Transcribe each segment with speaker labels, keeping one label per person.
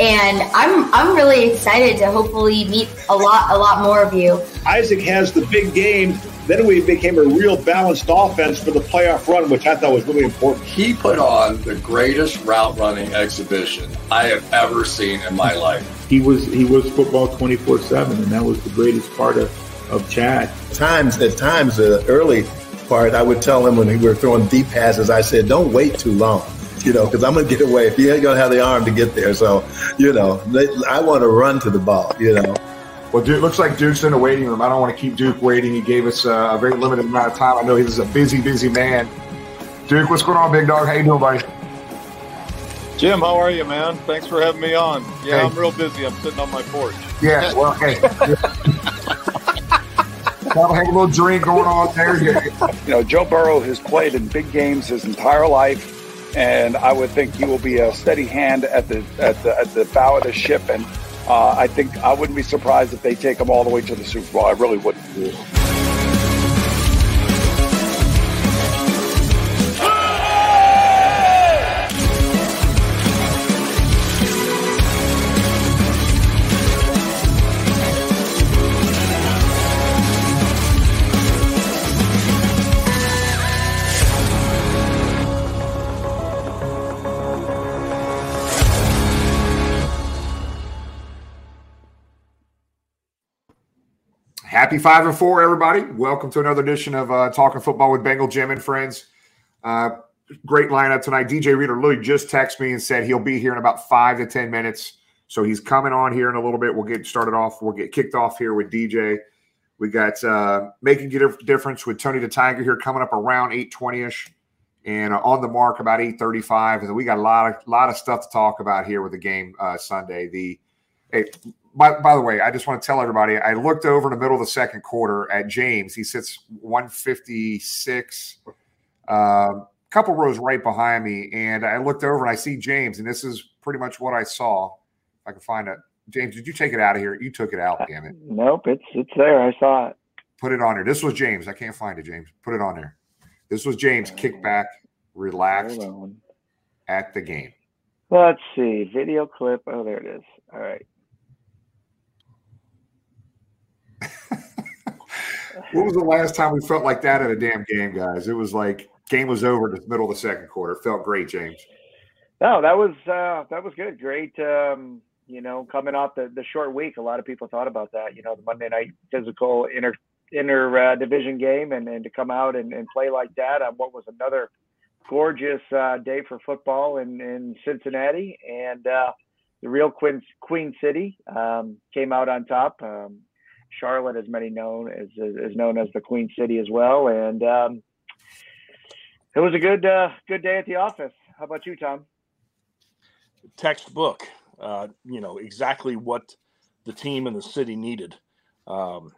Speaker 1: And I'm I'm really excited to hopefully meet a lot a lot more of you.
Speaker 2: Isaac has the big game. Then we became a real balanced offense for the playoff run, which I thought was really important.
Speaker 3: He put on the greatest route running exhibition I have ever seen in my life.
Speaker 4: He was he was football twenty four seven, and that was the greatest part of, of Chad.
Speaker 5: Times at times the early part, I would tell him when we were throwing deep passes, I said, "Don't wait too long." You know, because I'm going to get away if he ain't going to have the arm to get there. So, you know, I want to run to the ball, you know.
Speaker 6: Well, Duke looks like Duke's in a waiting room. I don't want to keep Duke waiting. He gave us uh, a very limited amount of time. I know he's a busy, busy man. Duke, what's going on, big dog? How you doing, buddy?
Speaker 7: Jim, how are you, man? Thanks for having me on. Yeah, hey. I'm real busy. I'm sitting on my porch.
Speaker 6: Yeah, well, hey. have a little drink going on there.
Speaker 8: You know, Joe Burrow has played in big games his entire life and I would think he will be a steady hand at the at the at the bow of the ship. And uh, I think I wouldn't be surprised if they take him all the way to the Super Bowl. I really wouldn't.
Speaker 6: Happy five and four, everybody. Welcome to another edition of uh, Talking Football with Bengal Jim and friends. Uh, great lineup tonight. DJ Reader literally just texted me and said he'll be here in about five to 10 minutes. So he's coming on here in a little bit. We'll get started off. We'll get kicked off here with DJ. We got uh, Making a Difference with Tony the Tiger here coming up around 820 ish and uh, on the mark about 835. And we got a lot of, lot of stuff to talk about here with the game uh, Sunday. The Hey, by, by the way, I just want to tell everybody I looked over in the middle of the second quarter at James. He sits 156, a uh, couple rows right behind me. And I looked over and I see James, and this is pretty much what I saw. If I can find it. James, did you take it out of here? You took it out, damn it.
Speaker 9: Nope, it's it's there. I saw it.
Speaker 6: Put it on there. This was James. I can't find it, James. Put it on there. This was James, kick back, relaxed at the game.
Speaker 9: Let's see. Video clip. Oh, there it is. All right.
Speaker 6: When was the last time we felt like that in a damn game, guys? It was like game was over in the middle of the second quarter. Felt great, James.
Speaker 9: No, that was uh, that was good. Great. Um, you know, coming off the, the short week, a lot of people thought about that. You know, the Monday night physical inter inter uh, division game, and, and to come out and, and play like that on what was another gorgeous uh, day for football in in Cincinnati, and uh, the real Queen Queen City um, came out on top. Um, Charlotte, as many known as is known as the Queen City as well, and um, it was a good uh, good day at the office. How about you, Tom?
Speaker 10: Textbook. Uh, you know exactly what the team and the city needed. Um,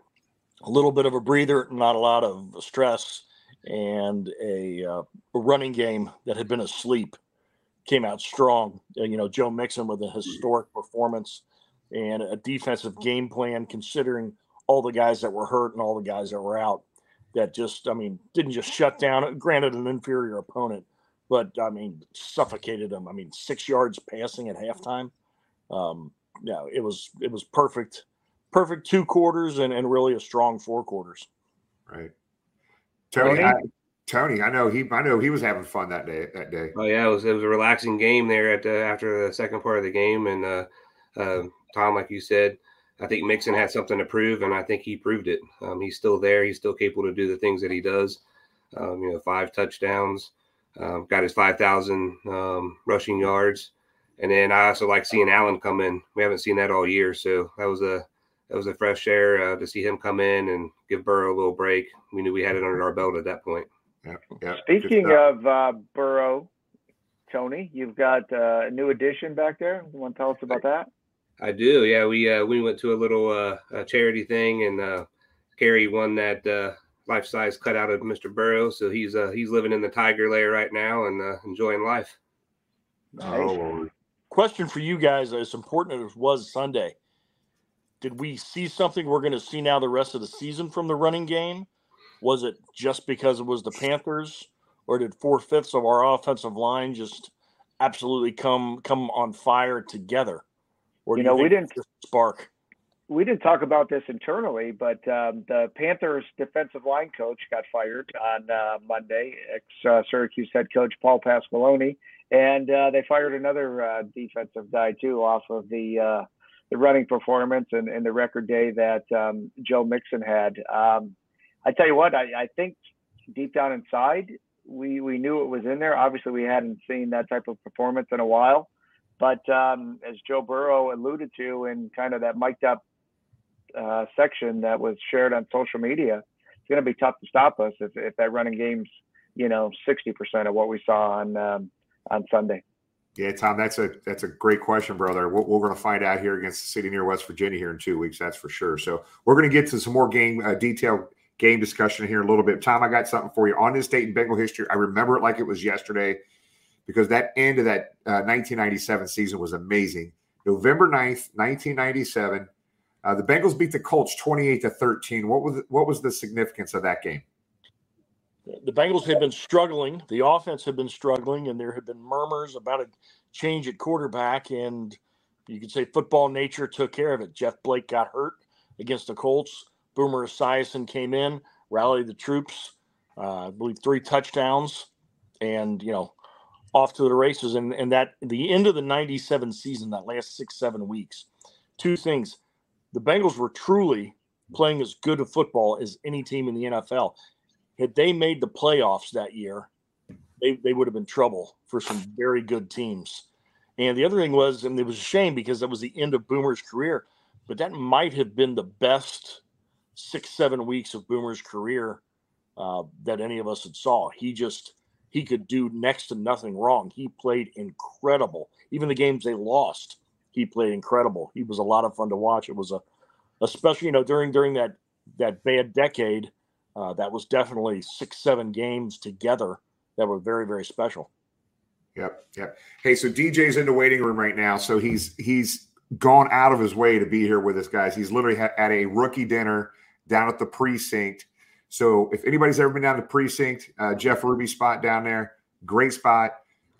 Speaker 10: a little bit of a breather, not a lot of stress, and a, uh, a running game that had been asleep came out strong. You know, Joe Mixon with a historic performance and a defensive game plan, considering all the guys that were hurt and all the guys that were out that just, I mean, didn't just shut down, granted, an inferior opponent, but I mean, suffocated them. I mean, six yards passing at halftime. Um, yeah, it was, it was perfect, perfect two quarters and, and really a strong four quarters.
Speaker 6: Right. Tony, I, Tony, I know he, I know he was having fun that day. That day.
Speaker 11: Oh yeah, it was, it was a relaxing game there at the, after the second part of the game, and uh, uh, Tom, like you said, I think Mixon had something to prove, and I think he proved it. Um, he's still there. He's still capable to do the things that he does. Um, you know, five touchdowns, um, got his 5,000 um, rushing yards, and then I also like seeing Allen come in. We haven't seen that all year, so that was a that was a fresh air uh, to see him come in and give Burrow a little break. We knew we had it under our belt at that point.
Speaker 6: Yeah, yeah.
Speaker 9: Speaking of uh, Burrow, Tony, you've got uh, a new addition back there. You want to tell us about that?
Speaker 11: I do. Yeah, we uh, we went to a little uh, charity thing, and uh, Kerry won that uh, life size cutout of Mr. Burrow. So he's uh, he's living in the tiger lair right now and uh, enjoying life.
Speaker 10: Oh, question for you guys: As important as it was Sunday, did we see something we're going to see now the rest of the season from the running game? Was it just because it was the Panthers, or did four fifths of our offensive line just absolutely come come on fire together? Or
Speaker 9: you know, we didn't
Speaker 10: spark.
Speaker 9: We didn't talk about this internally, but um, the Panthers defensive line coach got fired on uh, Monday. Ex uh, Syracuse head coach Paul Pasqualoni, and uh, they fired another uh, defensive guy too off of the uh, the running performance and, and, the record day that um, Joe Mixon had. Um, I tell you what, I, I think deep down inside, we we knew it was in there. Obviously, we hadn't seen that type of performance in a while. But um, as Joe Burrow alluded to in kind of that mic'd up uh, section that was shared on social media, it's going to be tough to stop us if, if that running game's you know 60% of what we saw on um, on Sunday.
Speaker 6: Yeah, Tom, that's a that's a great question, brother. We're, we're going to find out here against the city near West Virginia here in two weeks. That's for sure. So we're going to get to some more game uh, detailed game discussion here in a little bit. Tom, I got something for you on this Dayton Bengal history. I remember it like it was yesterday because that end of that uh, 1997 season was amazing. November 9th, 1997, uh, the Bengals beat the Colts 28 to 13. What was what was the significance of that game?
Speaker 10: The Bengals had been struggling. The offense had been struggling, and there had been murmurs about a change at quarterback. And you could say football nature took care of it. Jeff Blake got hurt against the Colts. Boomer Esiason came in, rallied the troops. Uh, I believe three touchdowns, and you know off to the races. And, and that the end of the 97 season, that last six, seven weeks, two things. The Bengals were truly playing as good a football as any team in the NFL. Had they made the playoffs that year, they, they would have been trouble for some very good teams. And the other thing was, and it was a shame because that was the end of Boomer's career, but that might have been the best six, seven weeks of Boomer's career uh, that any of us had saw. He just he could do next to nothing wrong. He played incredible. Even the games they lost, he played incredible. He was a lot of fun to watch. It was a, especially you know during during that that bad decade, uh, that was definitely six seven games together that were very very special.
Speaker 6: Yep, yep. Hey, so DJ's in the waiting room right now, so he's he's gone out of his way to be here with us, guys. He's literally at a rookie dinner down at the precinct so if anybody's ever been down to precinct, uh, Jeff Ruby spot down there, great spot.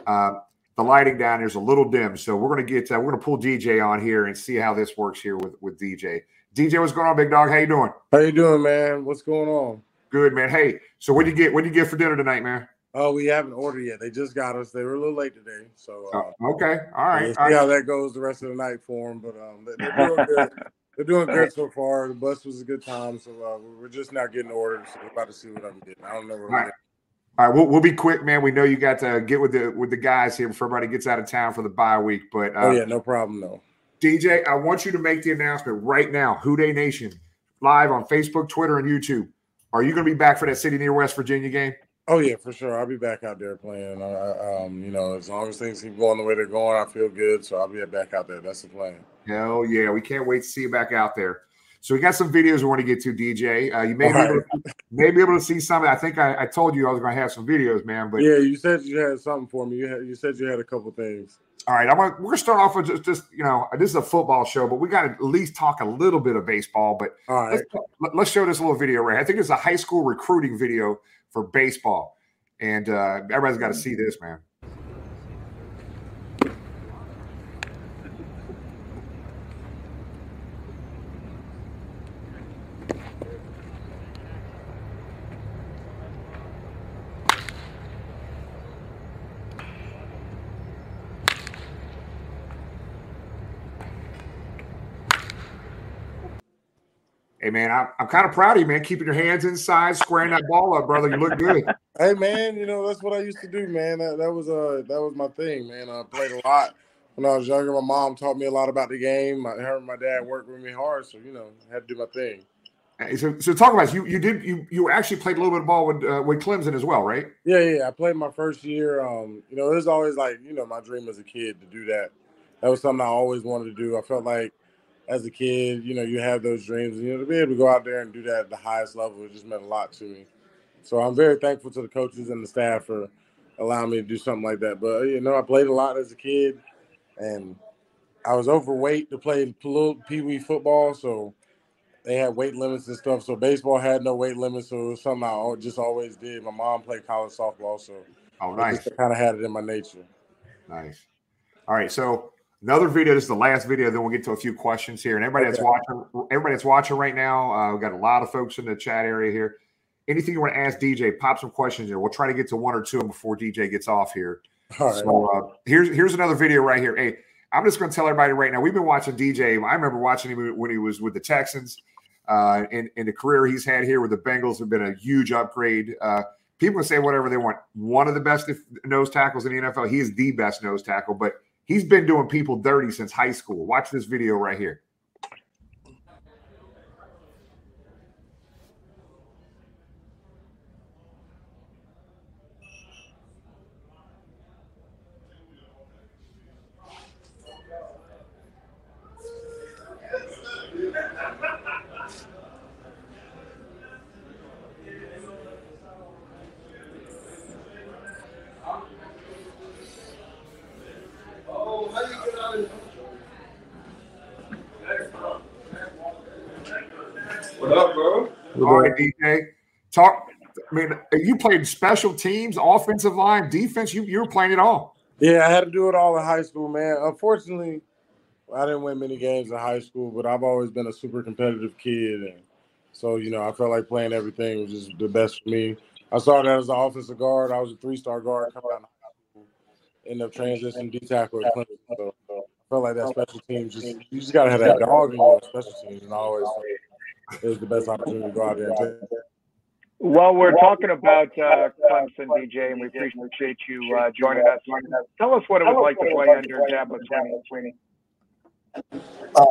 Speaker 6: Uh, the lighting down there's a little dim, so we're gonna get uh, we're gonna pull DJ on here and see how this works here with with DJ. DJ, what's going on, big dog? How you doing?
Speaker 12: How you doing, man? What's going on?
Speaker 6: Good, man. Hey, so what do you get? What do you get for dinner tonight, man?
Speaker 12: Oh, we haven't ordered yet. They just got us. They were a little late today, so uh,
Speaker 6: oh, okay, all right.
Speaker 12: We'll see
Speaker 6: all right.
Speaker 12: how that goes the rest of the night for them. But um, they're doing good. They're doing good so far. The bus was a good time, so uh, we're just now getting orders. So we're about to see what I'm getting. I don't know what
Speaker 6: All right. All right, we'll, we'll be quick, man. We know you got to get with the with the guys here before everybody gets out of town for the bye week. But uh,
Speaker 12: oh yeah, no problem, though.
Speaker 6: DJ, I want you to make the announcement right now. Who Dey Nation live on Facebook, Twitter, and YouTube. Are you going to be back for that City near West Virginia game?
Speaker 12: Oh yeah, for sure. I'll be back out there playing. Uh, um, you know, as long as things keep going the way they're going, I feel good. So I'll be back out there. That's the plan.
Speaker 6: Hell yeah, we can't wait to see you back out there. So we got some videos we want to get to, DJ. Uh, you may be, able to, may be able to see some. I think I, I told you I was going to have some videos, man. But
Speaker 12: yeah, you said you had something for me. You, had, you said you had a couple things.
Speaker 6: All right, I'm gonna, we're gonna start off with just, just you know this is a football show, but we got to at least talk a little bit of baseball. But
Speaker 12: all right,
Speaker 6: let's, let's show this little video right. I think it's a high school recruiting video for baseball, and uh, everybody's got to see this, man. Hey man, I, I'm kind of proud of you, man. Keeping your hands inside, squaring that ball up, brother. You look good.
Speaker 12: hey man, you know that's what I used to do, man. That, that was uh that was my thing, man. I played a lot when I was younger. My mom taught me a lot about the game. Her and my dad worked with me hard, so you know, I had to do my thing.
Speaker 6: Hey, so, so talk about you. You did you you actually played a little bit of ball with uh, with Clemson as well, right?
Speaker 12: Yeah, yeah. I played my first year. Um, you know, it was always like you know my dream as a kid to do that that was something I always wanted to do. I felt like as a kid, you know, you have those dreams, and you know, to be able to go out there and do that at the highest level, it just meant a lot to me. So I'm very thankful to the coaches and the staff for allowing me to do something like that. But you know, I played a lot as a kid, and I was overweight to play little pee wee football, so they had weight limits and stuff. So baseball had no weight limits, so it was something I just always did. My mom played college softball, so
Speaker 6: oh, nice.
Speaker 12: I kind of had it in my nature.
Speaker 6: Nice. All right, so another video. This is the last video. Then we'll get to a few questions here. And everybody okay. that's watching, everybody that's watching right now, uh, we've got a lot of folks in the chat area here. Anything you want to ask DJ, pop some questions here. We'll try to get to one or two before DJ gets off here. All right. So uh, here's here's another video right here. Hey, I'm just going to tell everybody right now. We've been watching DJ. I remember watching him when he was with the Texans. Uh, and, and the career he's had here with the Bengals have been a huge upgrade. Uh, people can say whatever they want. One of the best nose tackles in the NFL. He is the best nose tackle, but he's been doing people dirty since high school. Watch this video right here. All right, DJ. Talk. I mean, you played special teams, offensive line, defense. You you were playing it all.
Speaker 12: Yeah, I had to do it all in high school, man. Unfortunately, I didn't win many games in high school, but I've always been a super competitive kid, and so you know, I felt like playing everything was just the best for me. I started as an offensive guard. I was a three-star guard coming out of high school. Ended up transitioning D tackle at. So I felt like that special team just you just gotta have that dog in your special teams, and I always it was the best opportunity to go out there and take.
Speaker 9: Well, we're talking about uh, Clemson, DJ, and we appreciate you uh, joining us. Tell us what it was like to play under Dabo Swinney.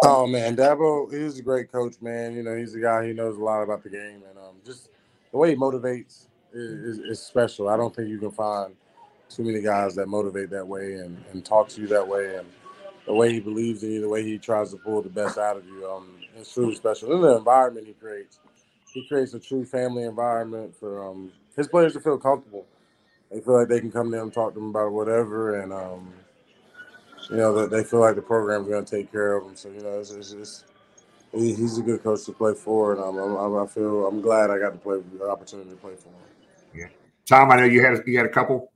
Speaker 12: Oh man, Dabo, he's a great coach, man. You know, he's a guy he knows a lot about the game, and um, just the way he motivates is, is, is, special. I don't think you can find too many guys that motivate that way and, and talk to you that way, and the way he believes in you, the way he tries to pull the best out of you. Um, it's truly special. And the environment he creates, he creates a true family environment for um, his players to feel comfortable. They feel like they can come to him, talk to him about whatever, and um, you know that they feel like the program's going to take care of them. So you know, it's, it's, it's he, he's a good coach to play for, and I'm, i feel I'm glad I got to play the opportunity to play for him.
Speaker 6: Yeah, Tom, I know you had you had a couple.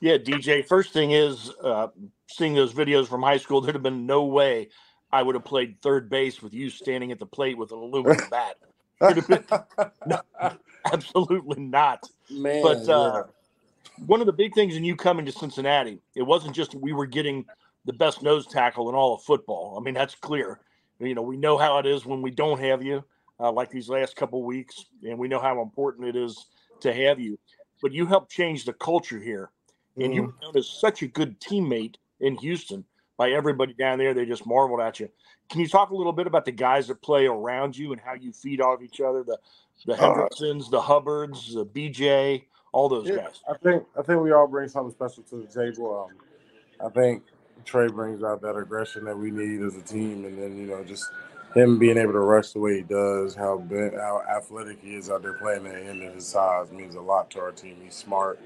Speaker 10: Yeah, DJ. First thing is, uh, seeing those videos from high school, there'd have been no way I would have played third base with you standing at the plate with an aluminum bat. No, absolutely not.
Speaker 12: Man,
Speaker 10: but uh, yeah. one of the big things in you coming to Cincinnati, it wasn't just we were getting the best nose tackle in all of football. I mean, that's clear. You know, we know how it is when we don't have you, uh, like these last couple weeks, and we know how important it is to have you. But you helped change the culture here, and mm. you known as such a good teammate in Houston by everybody down there. They just marveled at you. Can you talk a little bit about the guys that play around you and how you feed off each other? The the uh, Hendricksons, the Hubbards, the BJ, all those
Speaker 12: yeah,
Speaker 10: guys.
Speaker 12: I think I think we all bring something special to the table. Um, I think Trey brings out that aggression that we need as a team, and then you know just him being able to rush the way he does, how big, how athletic he is out there playing at the end of his size means a lot to our team. He's smart.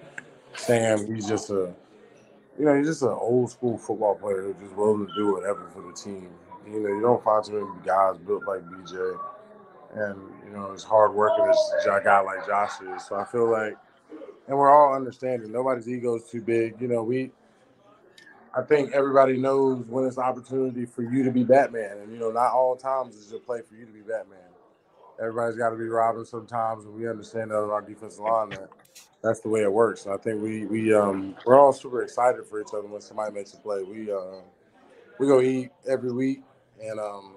Speaker 12: Sam, he's just a you know, he's just an old school football player who's just willing to do whatever for the team. You know, you don't find too many guys built like BJ, and you know, as hard working as a guy like Josh is. So I feel like, and we're all understanding. Nobody's ego is too big. You know, we. I think everybody knows when it's an opportunity for you to be Batman, and you know, not all times is your play for you to be Batman. Everybody's got to be Robin sometimes, and we understand that on our defensive line that that's the way it works. And I think we we um we're all super excited for each other when somebody makes a play. We uh we go eat every week and um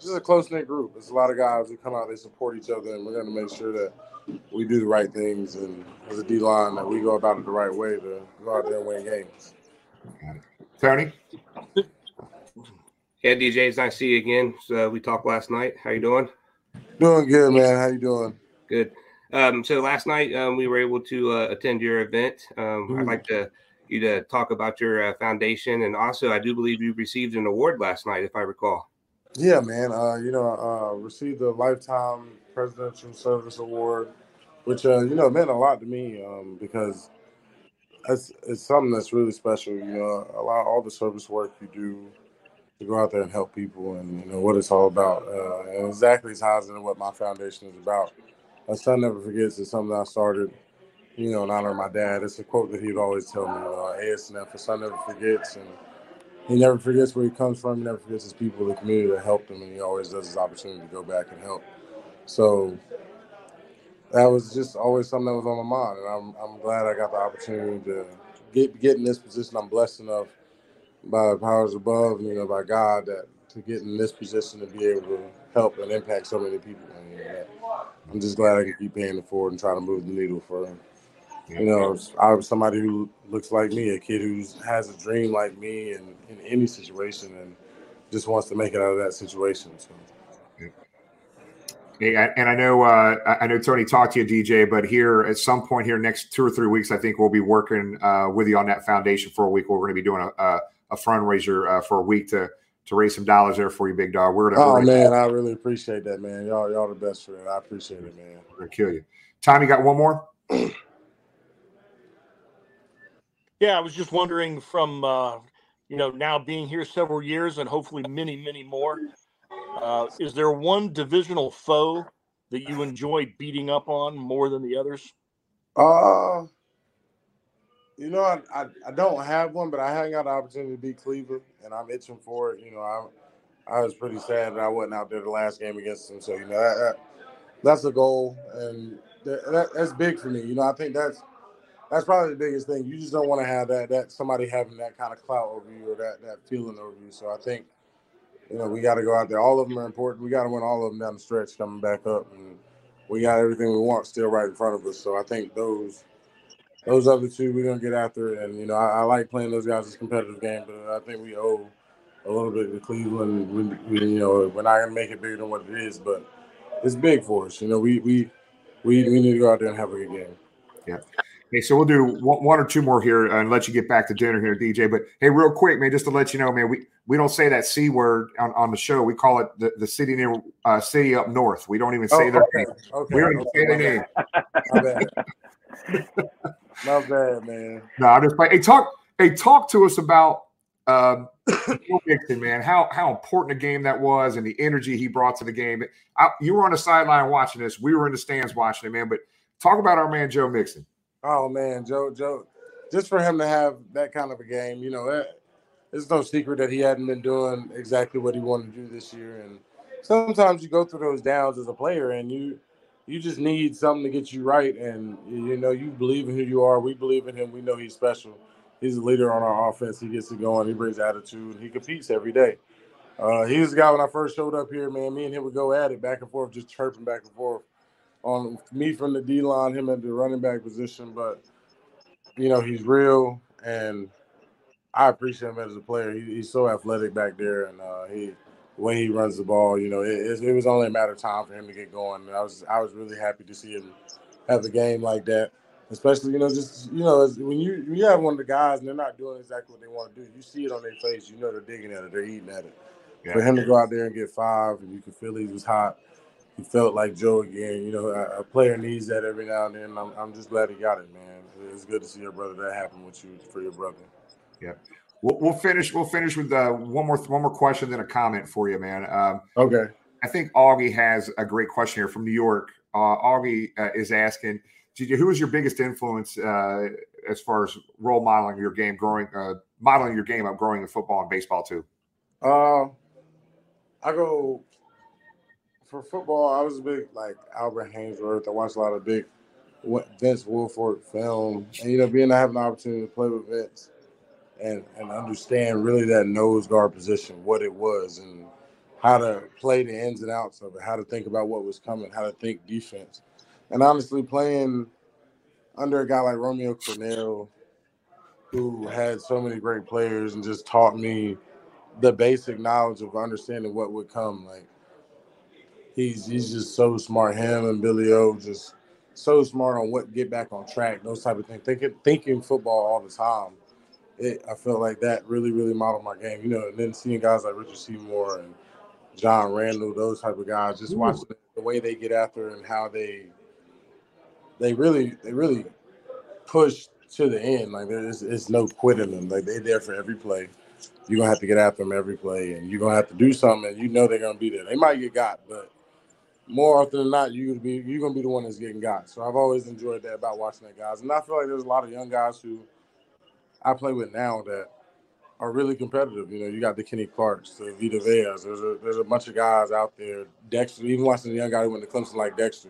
Speaker 12: just a close knit group. There's a lot of guys who come out, they support each other, and we're going to make sure that we do the right things and as a D line that we go about it the right way to go out there and win games.
Speaker 6: Tony.
Speaker 11: Yeah, DJ, it's nice to see you again. So we talked last night. How you doing?
Speaker 12: Doing good, man. How you doing?
Speaker 11: Good. Um, so last night um, we were able to uh, attend your event. Um, I'd like to you to talk about your uh, foundation, and also I do believe you received an award last night, if I recall.
Speaker 12: Yeah, man. Uh, you know, uh, received the lifetime presidential service award, which uh, you know meant a lot to me um, because it's it's something that's really special. You know, a lot all the service work you do to go out there and help people, and you know what it's all about, uh, and exactly ties into what my foundation is about. A son never forgets is something I started, you know, in honor of my dad. It's a quote that he'd always tell me, know, ASNF, a son never forgets, and he never forgets where he comes from. He never forgets his people, the community that helped him, and he always does his opportunity to go back and help. So that was just always something that was on my mind, and I'm I'm glad I got the opportunity to get get in this position. I'm blessed enough by the powers above, you know, by God, that to get in this position to be able to help and impact so many people. And, you know, I'm just glad I can keep paying it forward and try to move the needle for them. You know, I was somebody who looks like me, a kid who has a dream like me, and in any situation, and just wants to make it out of that situation. So.
Speaker 6: And I know uh, I know Tony talked to you, DJ, but here at some point here next two or three weeks, I think we'll be working uh, with you on that foundation for a week. We're going to be doing a, a, a fundraiser uh, for a week to to raise some dollars there for you, big dog. We're gonna.
Speaker 12: Oh
Speaker 6: we're
Speaker 12: man, I really appreciate that, man. Y'all, y'all the best for it. I appreciate it, man.
Speaker 6: We're gonna kill you. Tom, you got one more?
Speaker 10: Yeah, I was just wondering from uh, you know now being here several years and hopefully many, many more. Uh, is there one divisional foe that you enjoy beating up on more than the others?
Speaker 12: Uh, you know, I, I, I don't have one, but I haven't got the opportunity to beat Cleveland, and I'm itching for it. You know, I I was pretty sad that I wasn't out there the last game against them. So you know, that, that, that's a goal, and that, that, that's big for me. You know, I think that's that's probably the biggest thing. You just don't want to have that that somebody having that kind of clout over you or that that feeling over you. So I think you know we got to go out there. All of them are important. We got to win all of them down the stretch coming back up, and we got everything we want still right in front of us. So I think those those other two we're gonna get after it. And you know I, I like playing those guys as competitive game, but I think we owe a little bit to Cleveland. We, we, you know we're not gonna make it bigger than what it is, but it's big for us. You know we we we, we need to go out there and have a good game.
Speaker 6: Yeah. Hey, so we'll do one, or two more here and let you get back to dinner here, DJ. But hey, real quick, man, just to let you know, man, we, we don't say that c word on, on the show. We call it the, the city near uh, city up north. We don't even say
Speaker 12: Oh,
Speaker 6: their
Speaker 12: okay,
Speaker 6: name.
Speaker 12: okay,
Speaker 6: we don't even say their name.
Speaker 12: My bad. Not bad, man.
Speaker 6: No, I'm just like, hey, talk, hey, talk to us about um, Joe Mixon, man. How how important a game that was, and the energy he brought to the game. I, you were on the sideline watching this. We were in the stands watching it, man. But talk about our man Joe Mixon.
Speaker 12: Oh man, Joe, Joe, just for him to have that kind of a game, you know, it, it's no secret that he hadn't been doing exactly what he wanted to do this year. And sometimes you go through those downs as a player, and you you just need something to get you right. And you know, you believe in who you are. We believe in him. We know he's special. He's a leader on our offense. He gets it going. He brings attitude. He competes every day. Uh, he was the guy when I first showed up here, man. Me and him would go at it back and forth, just chirping back and forth on me from the D line, him at the running back position. But you know, he's real, and I appreciate him as a player. He, he's so athletic back there, and uh, he way he runs the ball. You know, it, it, it was only a matter of time for him to get going. And I was I was really happy to see him have a game like that. Especially, you know, just you know, when you when you have one of the guys and they're not doing exactly what they want to do, you see it on their face. You know, they're digging at it, they're eating at it. For him to go out there and get five, and you could feel he was hot. He felt like Joe again. You know, a, a player needs that every now and then. I'm, I'm just glad he got it, man. It's good to see your brother that happen with you for your brother.
Speaker 6: Yeah. We'll, we'll finish. We'll finish with uh, one more one more question, then a comment for you, man. Um,
Speaker 12: Okay.
Speaker 6: I think Augie has a great question here from New York. Uh, Augie uh, is asking, "Gigi, who was your biggest influence uh, as far as role modeling your game, growing, uh, modeling your game up, growing in football and baseball too?"
Speaker 12: Uh, I go for football. I was a big like Albert Haynesworth. I watched a lot of big Vince Wilfork film, and you know, being to have an opportunity to play with Vince and and understand really that nose guard position, what it was, and how to play the ins and outs of it, how to think about what was coming, how to think defense, and honestly, playing under a guy like Romeo Crennel, who had so many great players and just taught me the basic knowledge of understanding what would come. Like he's he's just so smart. Him and Billy O just so smart on what get back on track, those type of things. Thinking thinking football all the time. It, I felt like that really, really modeled my game. You know, and then seeing guys like Richard Seymour and John Randle, those type of guys, just watching the way they get after and how they they really they really push to the end. Like there's, there's no quitting them. Like they're there for every play. You're gonna have to get after them every play, and you're gonna have to do something. And you know they're gonna be there. They might get got, but more often than not, you're gonna be you're gonna be the one that's getting got. So I've always enjoyed that about watching that guys, and I feel like there's a lot of young guys who I play with now that are really competitive. You know, you got the Kenny Clarks, the Vita Veas. There's a there's a bunch of guys out there. Dexter, even watching the young guy who went to Clemson like Dexter,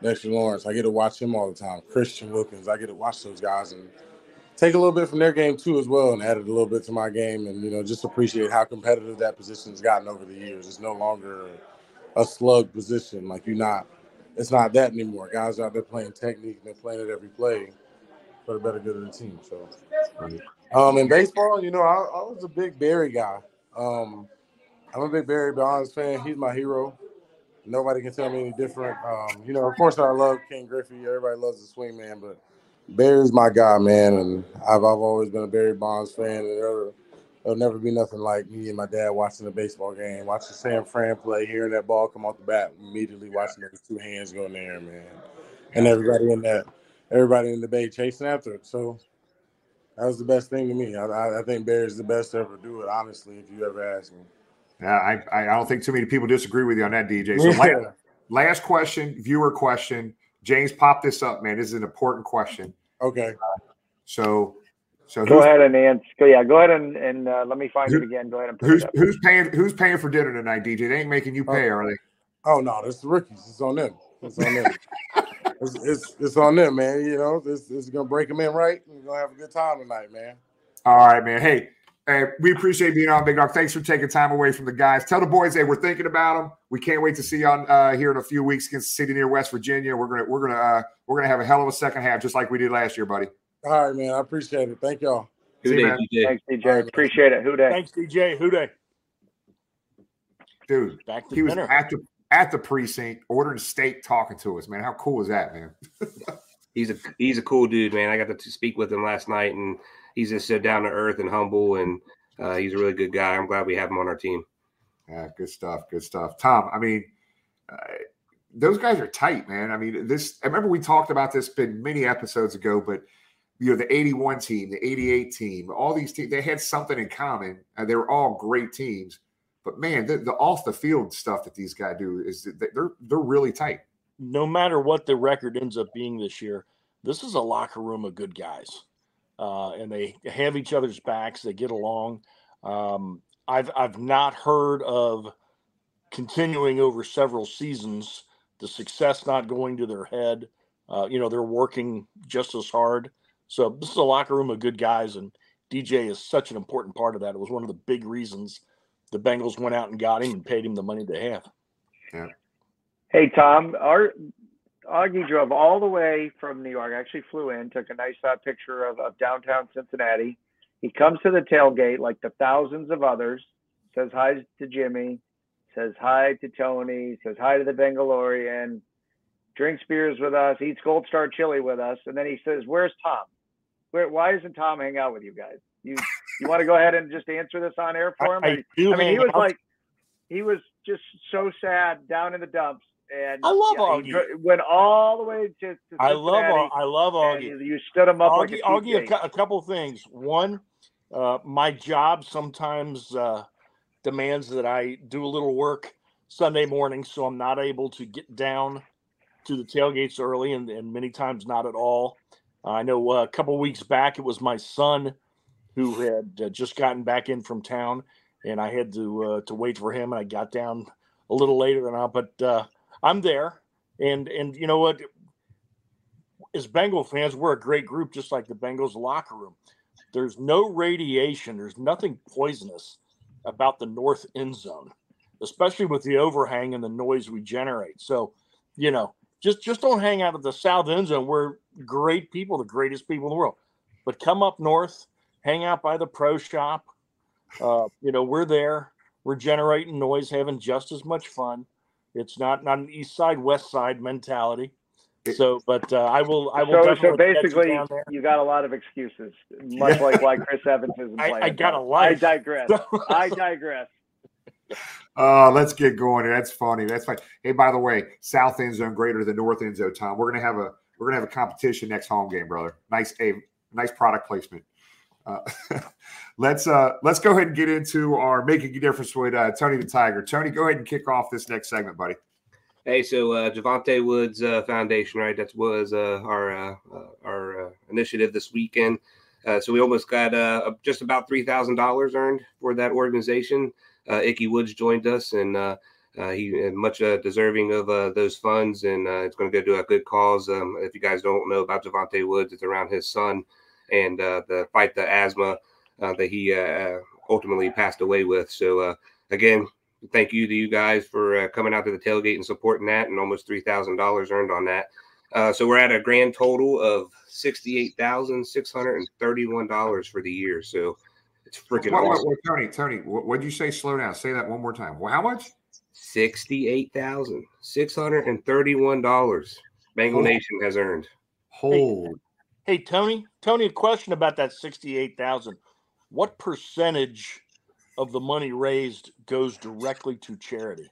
Speaker 12: Dexter Lawrence. I get to watch him all the time. Christian Wilkins. I get to watch those guys and take a little bit from their game too as well, and add it a little bit to my game, and you know, just appreciate how competitive that position's gotten over the years. It's no longer a slug position. Like you're not. It's not that anymore. Guys out there playing technique and they're playing it every play for the better good of the team. So, um, in baseball, you know, I, I was a big Barry guy. Um, I'm a big Barry Bonds fan. He's my hero. Nobody can tell me any different. Um, you know, of course, I love Ken Griffey. Everybody loves the swing man, but Barry's my guy, man. And I've, I've always been a Barry Bonds fan. And there'll, there'll never be nothing like me and my dad watching a baseball game, watching Sam Fran play, hearing that ball come off the bat, immediately watching those two hands go in there, man. And everybody in that, everybody in the bay chasing after it. So that was the best thing to me. I, I, I think Barry's the best to ever do it, honestly, if you ever ask me.
Speaker 6: Yeah, I, I don't think too many people disagree with you on that, DJ. So
Speaker 12: Yeah.
Speaker 6: last, last question, viewer question. James, pop this up, man. This is an important question.
Speaker 12: Okay.
Speaker 6: So, so
Speaker 9: Go ahead and answer. Yeah, go ahead and, and uh, let me find it again. Go ahead and put
Speaker 6: who's
Speaker 9: it up.
Speaker 6: who's paying who's paying for dinner tonight, DJ? They ain't making you pay, are they?
Speaker 12: Oh no, that's the rookies. It's on them. It's on them. it's, it's it's on them, man. You know, this, this is gonna break them in right. We're gonna have a good time tonight, man.
Speaker 6: All right, man. Hey, hey, we appreciate being on, Big Dog. Thanks for taking time away from the guys. Tell the boys, hey, we're thinking about them. We can't wait to see you on uh, here in a few weeks against City near West Virginia. We're gonna we're gonna uh, we're gonna have a hell of a second half, just like we did last year, buddy.
Speaker 12: All right, man. I appreciate it. Thank y'all.
Speaker 6: See you, man.
Speaker 9: Thanks, DJ. Appreciate it. Who Dey?
Speaker 10: Thanks, DJ. Who Dey?
Speaker 6: Dude,
Speaker 10: Back to
Speaker 6: he was
Speaker 10: dinner.
Speaker 6: at the at the precinct ordering steak, talking to us, man. How cool is that, man?
Speaker 11: he's a he's a cool dude, man. I got to speak with him last night, and he's just so down to earth and humble, and uh, he's a really good guy. I'm glad we have him on our team.
Speaker 6: Yeah, good stuff. Good stuff. Tom, I mean, uh, those guys are tight, man. I mean, this. I remember we talked about this been many episodes ago, but you know, the '81 team, the '88 team, all these teams, they had something in common. They were all great teams, but man, the, the off the field stuff that these guys do is they're they're really tight.
Speaker 10: no matter what the record ends up being this year, this is a locker room of good guys, uh, and they have each other's backs. They get along. Um, I've I've not heard of continuing over several seasons. The success not going to their head. Uh, you know they're working just as hard. So this is a locker room of good guys, and DJ is such an important part of that. It was one of the big reasons the Bengals went out and got him and paid him the money they have.
Speaker 6: Yeah.
Speaker 9: Hey Tom, our Augie drove all the way from New York. Actually flew in, took a nice uh, picture of, of downtown Cincinnati. He comes to the tailgate like the thousands of others. Says hi to Jimmy. Says hi to Tony. Says hi to the Bengalorian. Drinks beers with us. Eats Gold Star chili with us, and then he says, "Where's Tom? Where? Why doesn't Tom hang out with you guys? You you want to go ahead and just answer this on air for him?
Speaker 10: I- I do
Speaker 9: I mean, he was like, he was just so sad down in the dumps, and
Speaker 10: I love
Speaker 9: yeah,
Speaker 10: Augie.
Speaker 9: went all the way to. to
Speaker 10: I love I love Augie.
Speaker 9: You, stood him up
Speaker 10: I'll,
Speaker 9: like a
Speaker 10: give a, a couple things. One, uh, my job sometimes uh, demands that I do a little work Sunday morning, so I'm not able to get down to the tailgates early, and, and many times not at all. I know uh, a couple weeks back it was my son who had uh, just gotten back in from town, and I had to uh, to wait for him, and I got down a little later than I. But uh, I'm there, and and you know what? as Bengal fans, we're a great group, just like the Bengals locker room. There's no radiation, there's nothing poisonous about the north end zone, especially with the overhang and the noise we generate. So, you know, just just don't hang out at the south end zone. We're great people, the greatest people in the world. But come up north, hang out by the pro shop. Uh, you know, we're there. We're generating noise, having just as much fun. It's not not an east side, west side mentality. So, but uh, I will. I will.
Speaker 9: So, so
Speaker 10: definitely you
Speaker 9: basically,
Speaker 10: down there.
Speaker 9: you got a lot of excuses, much like why Chris Evans isn't
Speaker 10: I-
Speaker 9: playing.
Speaker 10: I got a
Speaker 9: lot.
Speaker 10: I
Speaker 9: digress. I digress.
Speaker 6: Uh, let's get going. That's funny. That's fine. Hey, by the way, South end zone greater than North end zone. Tom, we're gonna have a we're gonna have a competition next home game, brother. Nice, a nice product placement. Uh, let's uh let's go ahead and get into our making a difference with uh, Tony the Tiger. Tony, go ahead and kick off this next segment, buddy.
Speaker 11: Hey, so uh, Jovante Woods uh, Foundation, right? That was uh, our uh, uh, our initiative this weekend. So we almost got just about three thousand dollars earned for that organization. Ickey Woods joined us, and he much deserving of those funds, and it's going to go to a good cause. Um, if you guys don't know about Jovante Woods, it's around his son and uh, the fight the asthma uh, that he uh, ultimately passed away with. So uh, again, thank you to you guys for uh, coming out to the tailgate and supporting that, and almost three thousand dollars earned on that. Uh, so we're at a grand total of sixty-eight thousand six hundred and thirty-one dollars for the year. So it's freaking
Speaker 6: What,
Speaker 11: awesome.
Speaker 6: what, Tony, Tony, what would you say? Slow down. Say that one more time. Well, how much?
Speaker 11: Sixty-eight thousand six hundred and thirty-one dollars. Bengal. Nation has earned.
Speaker 6: Hold.
Speaker 10: Hey Tony, Tony, a question about that sixty-eight thousand. What percentage of the money raised goes directly to charity?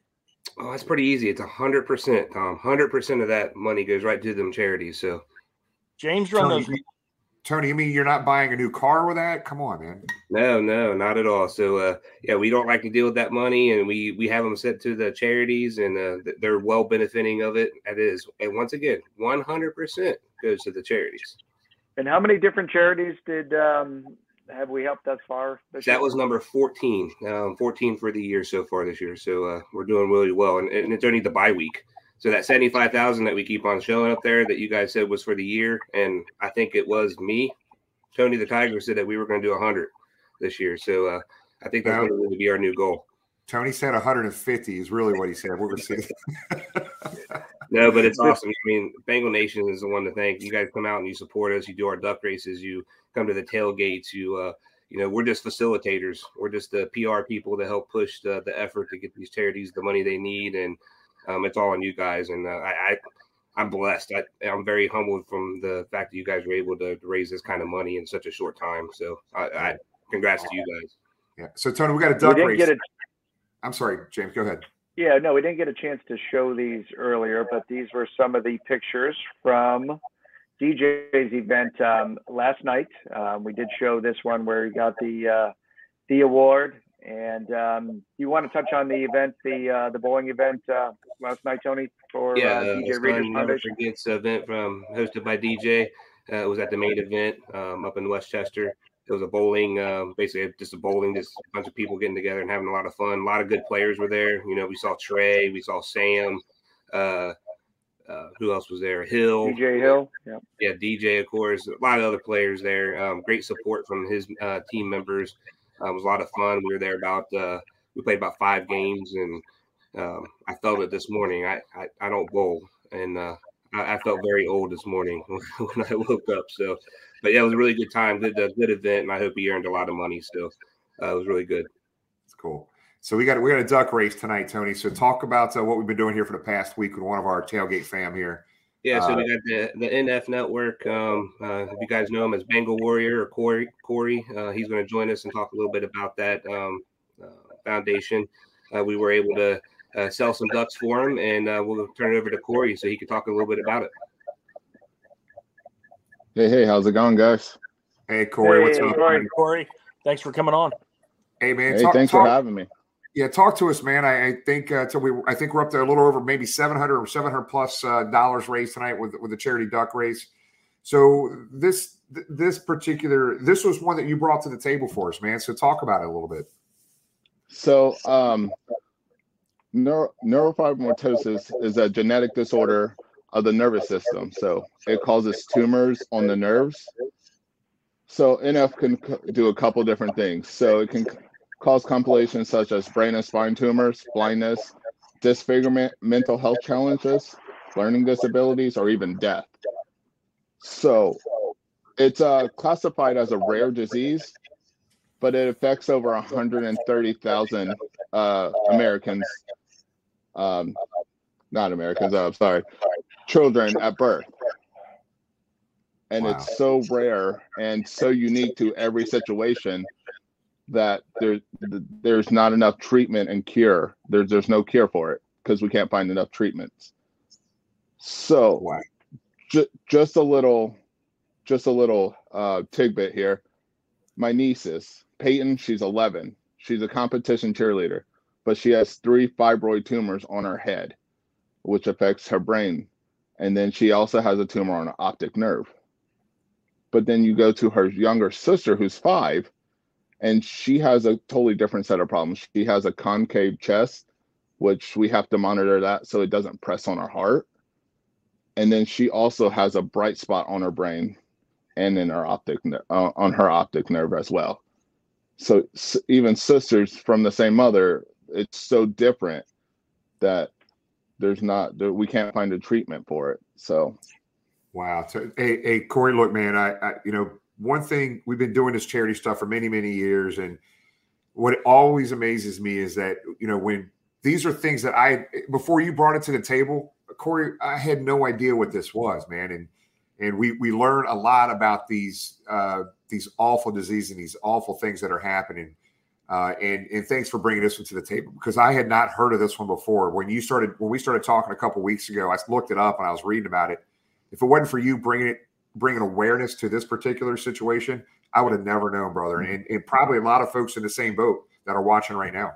Speaker 11: Oh, that's pretty easy. It's a hundred percent, Tom. Hundred percent of that money goes right to them charities. So
Speaker 10: James, run
Speaker 6: Tony,
Speaker 10: those.
Speaker 6: you- Tony, you mean you're not buying a new car with that? Come on, man.
Speaker 11: No, no, not at all. So, uh, yeah, we don't like to deal with that money, and we we have them sent to the charities, and uh, they're well benefiting of it. That is, and once again, one hundred percent goes to the charities.
Speaker 9: And how many different charities did um, have we helped thus far? This
Speaker 11: That
Speaker 9: year?
Speaker 11: was number fourteen, um, fourteen for the year so far this year. So uh, we're doing really well, and, and it's only the bye week. So that seventy five thousand that we keep on showing up there that you guys said was for the year, and I think it was me, Tony the Tiger said that we were going to do hundred this year. So uh, I think that's
Speaker 6: Yeah.
Speaker 11: going to be our new goal.
Speaker 6: Tony said 150 is really what he said. We're going to see.
Speaker 11: No, but it's awesome. I mean, Bengal Nation is the one to thank. You guys come out and you support us. You do our duck races. You come to the tailgates. You, uh, you know, we're just facilitators. We're just the PR people to help push the, the effort to get these charities the money they need, and um, it's all on you guys. And uh, I, I, I'm blessed. I, I'm very humbled from the fact that you guys were able to raise this kind of money in such a short time. So, I, I congrats to you guys.
Speaker 6: Yeah. So Tony, we got a duck
Speaker 9: didn't
Speaker 6: race.
Speaker 9: get it.
Speaker 6: I'm sorry, James. Go ahead.
Speaker 9: Yeah, no, we didn't get a chance to show these earlier, but these were some of the pictures from DJ's event um, last night. Um, we did show this one where he got the uh, the award. And um, you want to touch on the event, the uh, the bowling event uh, last night, Tony, for
Speaker 11: yeah,
Speaker 9: uh,
Speaker 11: uh,
Speaker 9: DJ Reader's Foundation?
Speaker 11: forgets event from hosted by DJ. Uh, it was at the main event um, up in Westchester. It was a bowling, um, basically just a bowling, just a bunch of people getting together and having a lot of fun. A lot of good players were there. You know, we saw Trey, we saw Sam. Uh, uh, who else was there? Hill,
Speaker 9: BJ Hill. Yeah.
Speaker 11: yeah, DJ, of course, a lot of other players there. Um, great support from his uh, team members. Uh, it was a lot of fun. We were there about uh, we played about five games, and um, I felt it this morning. I I, I don't bowl, and uh, I, I felt very old this morning when I woke up. So, but yeah, it was a really good time, good uh, good event, and I hope he earned a lot of money. So, uh, it was really good.
Speaker 6: It's cool. So we got we got a duck race tonight, Tony. So talk about uh, what we've been doing here for the past week with one of our tailgate fam here.
Speaker 11: Yeah, so
Speaker 6: Uh,
Speaker 11: we got the the NF Network. Um, uh, if you guys know him as Bengal Warrior or Corey, Corey, uh, he's going to join us and talk a little bit about that um, uh, foundation. Uh, we were able to uh, sell some ducks for him, and uh, we'll turn it over to Corey so he can talk a little bit about it.
Speaker 13: Hey, hey, how's it going, guys?
Speaker 6: Hey, Corey, what's
Speaker 10: Hey,
Speaker 6: up?
Speaker 10: Corey. Corey, thanks for coming on.
Speaker 6: Hey, man.
Speaker 13: Hey,
Speaker 6: talk-
Speaker 13: thanks
Speaker 6: talk-
Speaker 13: for having me.
Speaker 6: Yeah, talk to us, man. I, I think uh, till we, I think we're up to a little over maybe seven hundred or seven hundred plus uh, dollars raised tonight with with the charity duck race. So this th- this particular this was one that you brought to the table for us, man. So talk about it a little bit.
Speaker 13: So, um, neuro, neurofibromatosis is a genetic disorder of the nervous system. So, it causes tumors on the nerves. So, NF can do a couple different things. So, it can cause complications such as brain and spine tumors, blindness, disfigurement, mental health challenges, learning disabilities, or even death. So, it's uh, classified as a rare disease but it affects over 130,000 uh, Americans. Um, not Americans. Uh, sorry, children at birth. And wow. it's so rare and so unique to every situation that there, there's not enough treatment and cure. There's there's no cure for it because we can't find enough treatments. So, wow. ju- just a little, just a little uh, tidbit here. My nieces, Peyton, she's 11. She's a competition cheerleader, but she has three fibroid tumors on her head, which affects her brain. And then she also has a tumor on an optic nerve. But then you go to her younger sister, who's five, and she has a totally different set of problems. She has a concave chest, which we have to monitor that so it doesn't press on her heart. And then she also has a bright spot on her brain and in her optic uh, on her optic nerve as well. So even sisters from the same mother, it's so different that there's not there, we can't find a treatment for it. So,
Speaker 6: wow. So, hey, hey, Corey, look, man, I, I you know one thing we've been doing this charity stuff for many many years and what always amazes me is that you know when these are things that i before you brought it to the table corey i had no idea what this was man and and we we learn a lot about these uh, these awful diseases and these awful things that are happening uh, and and thanks for bringing this one to the table because i had not heard of this one before when you started when we started talking a couple weeks ago i looked it up and i was reading about it if it wasn't for you bringing it bringing awareness to this particular situation, I would have never known, brother. And, and probably a lot of folks in the same boat that are watching right now.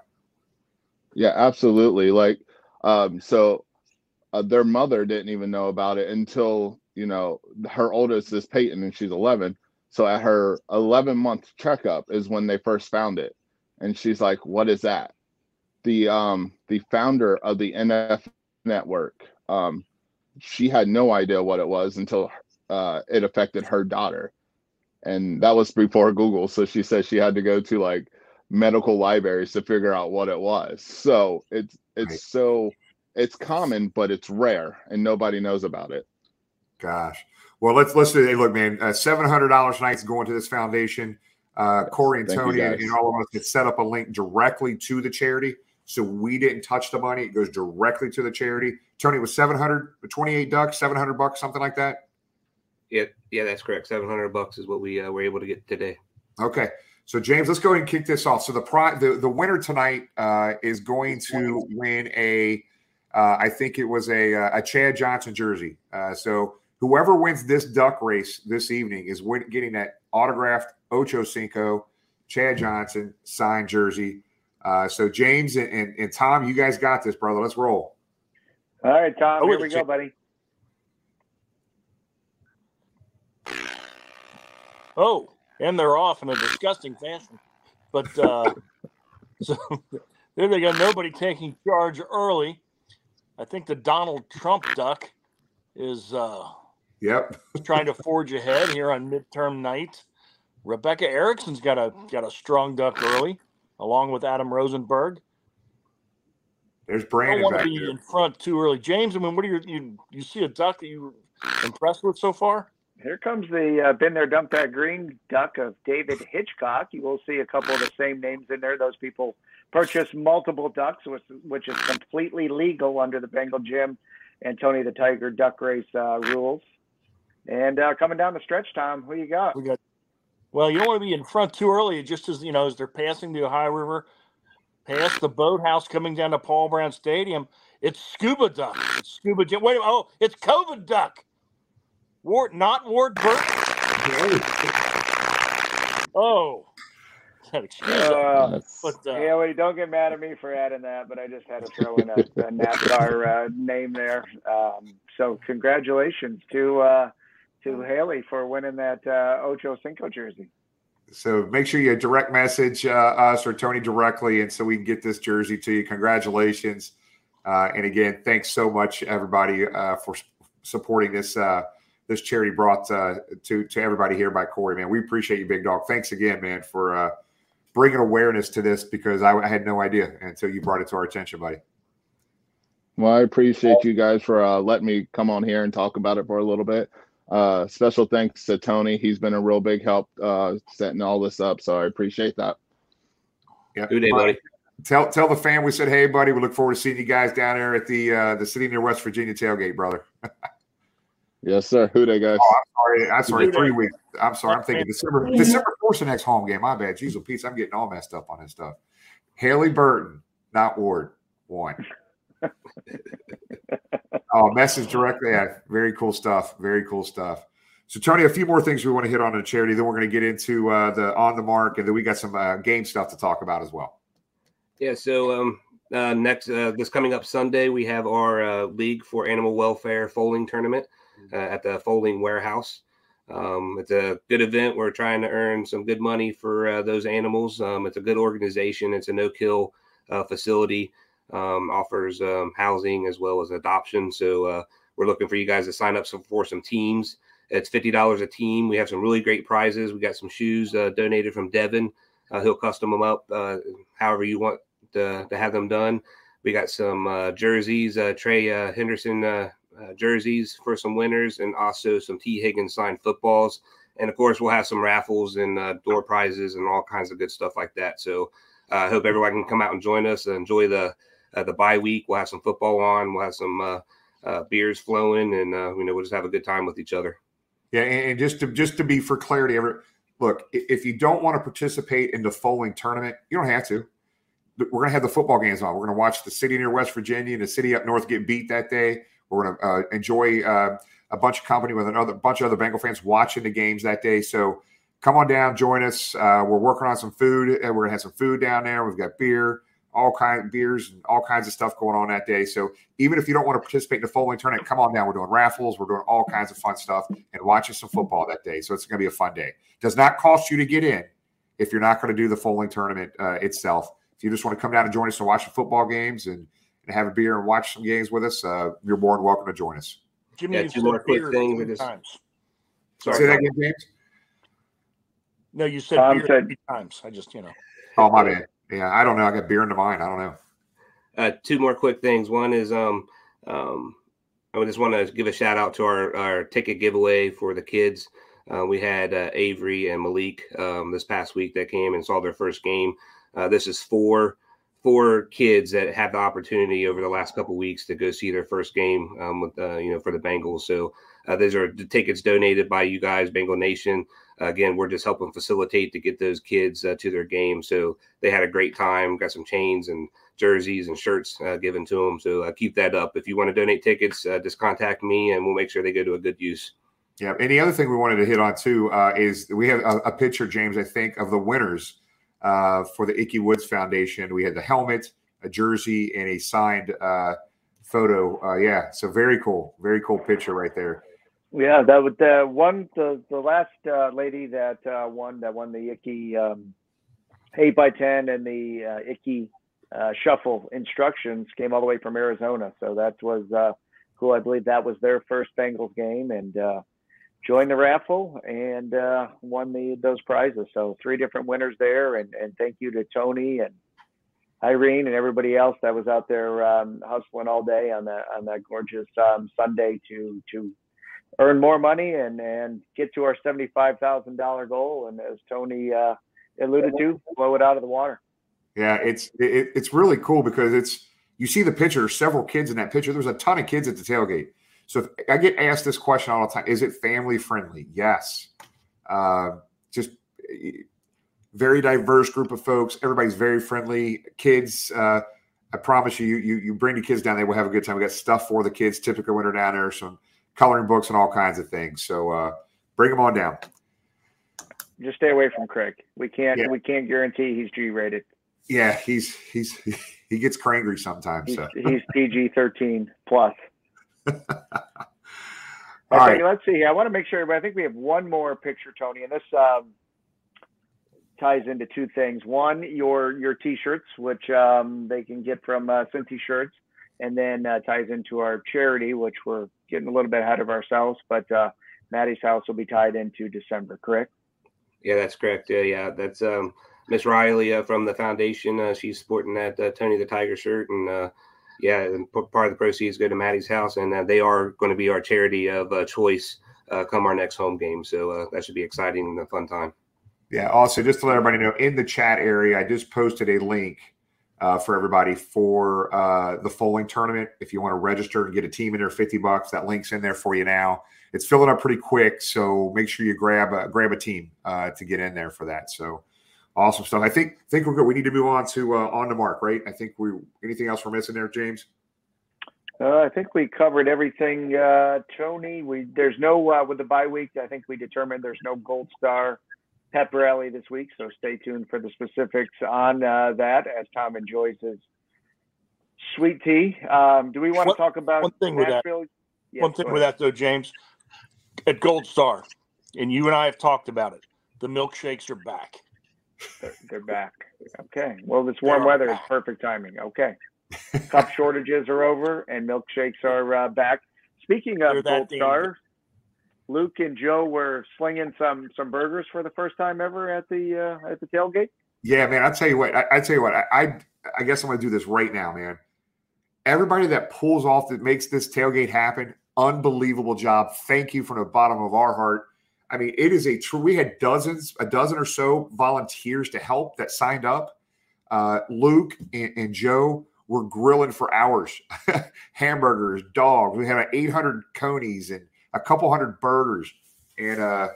Speaker 13: Yeah, absolutely. Like, um, so uh, their mother didn't even know about it until, you know, her oldest is Peyton and she's 11. So at her 11 month checkup is when they first found it. And she's like, what is that? The, um, the founder of the NF network, um, she had no idea what it was until uh, it affected her daughter, and that was before Google. So she said she had to go to like medical libraries to figure out what it was. So it's it's right. so it's common, but it's rare, and nobody knows about it.
Speaker 6: Gosh. Well, let's let's do. Hey, look, man, uh, seven hundred dollars tonight's going to this foundation. Uh, Corey and Thank Tony and, and all of us had set up a link directly to the charity. So we didn't touch the money. It goes directly to the charity. Tony was 700, 28 ducks, 700 bucks, something like that.
Speaker 11: Yeah, yeah, that's correct. Seven hundred bucks is what we uh, were able to get today.
Speaker 6: Okay, so James, let's go ahead and kick this off. So the pri- the, the winner tonight uh, is going to win a, uh, I think it was a uh, a Chad Johnson jersey. Uh, so whoever wins this duck race this evening is win- getting that autographed Ocho Cinco Chad Johnson signed jersey. Uh, so James and, and, and Tom, you guys got this, brother. Let's roll.
Speaker 9: All right, Tom. Oh, here we go, buddy.
Speaker 10: Oh, and they're off in a disgusting fashion. But uh, so there they go. Nobody taking charge early. I think the Donald Trump duck is uh,
Speaker 6: yep
Speaker 10: trying to forge ahead here on midterm night. Rebecca Erickson's got a got a strong duck early, along with Adam Rosenberg.
Speaker 6: There's Brandon.
Speaker 10: I don't want to be there. in front too early, James. I mean, what do you you you see a duck that you impressed with so far?
Speaker 9: Here comes the uh, been there, dump that green duck of David Hitchcock. You will see a couple of the same names in there. Those people purchase multiple ducks, which, which is completely legal under the Bengal Jim and Tony the Tiger duck race uh, rules. And uh, coming down the stretch, Tom, who you got?
Speaker 10: We got. Well, you don't want to be in front too early. Just as you know, as they're passing the Ohio River, past the boathouse coming down to Paul Brown Stadium, it's scuba duck. It's scuba. Wait, oh, it's COVID duck. Ward, not Ward Burke. oh.
Speaker 9: Uh, but, uh, yeah, well, don't get mad at me for adding that, but I just had to throw in a, a NASCAR uh, name there. Um, so congratulations to uh, to Haley for winning that uh, Ocho Cinco jersey.
Speaker 6: So make sure you direct message uh, us or Tony directly, and so we can get this jersey to you. Congratulations, uh, and again, thanks so much everybody uh, for supporting this uh, this charity brought uh, to to everybody here by Corey. Man, we appreciate you, Big Dog. Thanks again, man, for uh, bringing awareness to this because I, I, had no idea until you brought it to our attention, buddy.
Speaker 13: Well, I appreciate you guys for uh, letting me come on here and talk about it for a little bit. Uh, special thanks to Tony. He's been a real big help uh, setting all this up, so I appreciate that.
Speaker 6: Yeah, good day, buddy. Tell tell the fam we said hey, buddy. We look forward to seeing you guys down there at the uh, the City near West Virginia tailgate, brother.
Speaker 13: Yes, sir. Who Dey guys?
Speaker 6: Oh, I'm sorry. I'm sorry.
Speaker 10: Who
Speaker 6: Three
Speaker 10: dat?
Speaker 6: weeks. I'm sorry. I'm thinking December. December fourth, the next home game. My bad. Jeez, Pete, I'm getting all messed up on this stuff. Haley Burton, not Ward, one. oh, message directly. Yeah, very cool stuff. Very cool stuff. So, Tony, a few more things we want to hit on in charity. Then we're going to get into uh, the on the mark, and then we got some uh, game stuff to talk about as well.
Speaker 11: Yeah. So um, uh, next, uh, this coming up Sunday, we have our uh, League for Animal Welfare Fowling Tournament uh, at the Fowling Warehouse. Um, it's a good event. We're trying to earn some good money for uh, those animals. Um, it's a good organization. It's a no-kill uh, facility. Um, offers um, housing as well as adoption. So uh, we're looking for you guys to sign up some, for some teams. It's fifty dollars a team. We have some really great prizes. We got some shoes uh, donated from Devin. Uh, he'll custom them up uh, however you want to, to have them done. We got some uh, jerseys, uh, Trey Hendrickson jerseys for some winners, and also some Tee Higgins signed footballs. And of course, we'll have some raffles and door prizes and all kinds of good stuff like that. So I hope everyone can come out and join us and enjoy the uh, the bye week. We'll have some football on. We'll have some uh, uh, beers flowing, and uh, you know we'll just have a good time with each other.
Speaker 6: Yeah, and just to just to be for clarity, every, look, if you don't want to participate in the fowling tournament, you don't have to. We're to have the football games on. We're to watch the city near West Virginia and the city up north get beat that day. We're uh, enjoy a bunch of company with another bunch of other Bengal fans watching the games that day. So come on down, join us. Uh, we're working on some food. We're to have some food down there. We've got beer, all kind of beers, and all kinds of stuff going on that day. So even if you don't want to participate in the fowling tournament, come on down. We're doing raffles. We're doing all kinds of fun stuff and watching some football that day. So it's going to be a fun day. Does not cost you to get in if you're not going to do the fowling tournament uh, itself. If you just want to come down and join us and watch the football games and, and have a beer and watch some games with us, uh, you're more than welcome to join us.
Speaker 10: Jimmy,
Speaker 11: Yeah, two more quick
Speaker 10: beer
Speaker 11: things.
Speaker 10: three
Speaker 11: We just-
Speaker 10: times.
Speaker 6: Say that again, James.
Speaker 10: No, you said
Speaker 9: Tom
Speaker 10: beer
Speaker 9: said-
Speaker 10: three times. I just, you know.
Speaker 6: Oh my bad. Yeah, I don't know. I got beer in the mind. I don't know.
Speaker 11: Uh, two more quick things. One is um, um, I would just want to give a shout out to our, our ticket giveaway for the kids. Uh, we had uh, Avery and Malik um, this past week that came and saw their first game. Uh, this is four four kids that had the opportunity over the last couple weeks to go see their first game um, with uh, you know for the Bengals. So uh, those are the tickets donated by you guys, Bengal Nation. Again, we're just helping facilitate to get those kids uh, to their game. So they had a great time. Got some chains and jerseys and shirts uh, given to them. So uh, keep that up. If you want to donate tickets, uh, just contact me and we'll make sure they go to a good use.
Speaker 6: Yeah. And the other thing we wanted to hit on too uh, is we have a, a picture, James, I think, of the winners uh, for the Ickey Woods Foundation. We had the helmet, a jersey, and a signed photo. Yeah. So very cool. Very cool picture right there.
Speaker 9: Yeah, that was the one. The the last uh, lady that uh, won that won the Ickey um, eight by ten and the uh, Ickey uh, shuffle instructions came all the way from Arizona. So that was uh, cool. I believe that was their first Bengals game and uh, joined the raffle and uh, won the those prizes. So three different winners there. And and thank you to Tony and Irene and everybody else that was out there um, hustling all day on that on that gorgeous um, Sunday to to earn more money and and get to our seventy five thousand dollar goal. And as Tony uh, alluded to, blow it out of the water.
Speaker 6: Yeah, it's it, it's really cool because it's you see the picture. Several kids in that picture. There's a ton of kids at the tailgate. So if, I get asked this question all the time: Is it family friendly? Yes. Uh, just eh, very diverse group of folks. Everybody's very friendly. Kids. Uh, I promise you, you you bring the kids down, they will have a good time. We got stuff for the kids. Typically, when they're down there, some coloring books and all kinds of things. So uh, bring them on down.
Speaker 9: Just stay away from Craig. We can't
Speaker 6: Yeah.
Speaker 9: we can't guarantee he's G rated.
Speaker 6: Yeah, he's he's he gets crangry sometimes.
Speaker 9: He's,
Speaker 6: So.
Speaker 9: he's PG thirteen plus.
Speaker 6: All
Speaker 9: Okay,
Speaker 6: right.
Speaker 9: let's see. I want to make sure. I think we have one more picture, Tony, and this um, ties into two things. One, your your T-shirts, which um, they can get from uh, Cincy Shirts, and then uh, ties into our charity, which we're getting a little bit ahead of ourselves. But uh, Maddie's house will be tied into December, correct?
Speaker 11: Yeah, that's correct. Yeah, yeah, that's um, Miss Riley uh, from the foundation. Uh, she's sporting that uh, Tony the Tiger shirt, and uh, yeah, and p- part of the proceeds go to Maddie's house, and uh, they are going to be our charity of uh, choice uh, come our next home game. So uh, that should be exciting and a fun time.
Speaker 6: Yeah. Also, just to let everybody know, in the chat area, I just posted a link uh, for everybody for uh, the Fowling tournament. If you want to register and get a team in there, 50 bucks, that link's in there for you now. It's filling up pretty quick, so make sure you grab a, grab a team uh, to get in there for that. So awesome stuff. I think think we're good. We need to move on to uh, on to Mark, right? I think we anything else we're missing there, James?
Speaker 9: Uh, I think we covered everything, uh, Tony. We there's no with the bye week. I think we determined there's no Gold Star pep rally this week, so stay tuned for the specifics on uh, that as Tom enjoys his sweet tea. Um, do we want to talk about
Speaker 10: one thing with that?
Speaker 9: Yes,
Speaker 10: one thing with that though, James, at Gold Star, and you and I have talked about it. The milkshakes are back.
Speaker 9: They're, they're back. Okay. Well, this warm weather is perfect timing. Okay. Cup shortages are over and milkshakes are uh, back. Speaking of Gold Star, Luke and Joe were slinging some some burgers for the first time ever at the uh, at the tailgate.
Speaker 6: Yeah, man. I'll tell you what. I, I tell you what. I, I I guess I'm to do this right now, man. Everybody that pulls off that makes this tailgate happen, unbelievable job. Thank you from the bottom of our heart. I mean, it is a true. We had dozens, a dozen or so volunteers to help that signed up. Uh, Luke and, and Joe were grilling for hours, hamburgers, dogs. We had 800 conies and a couple hundred burgers. And uh,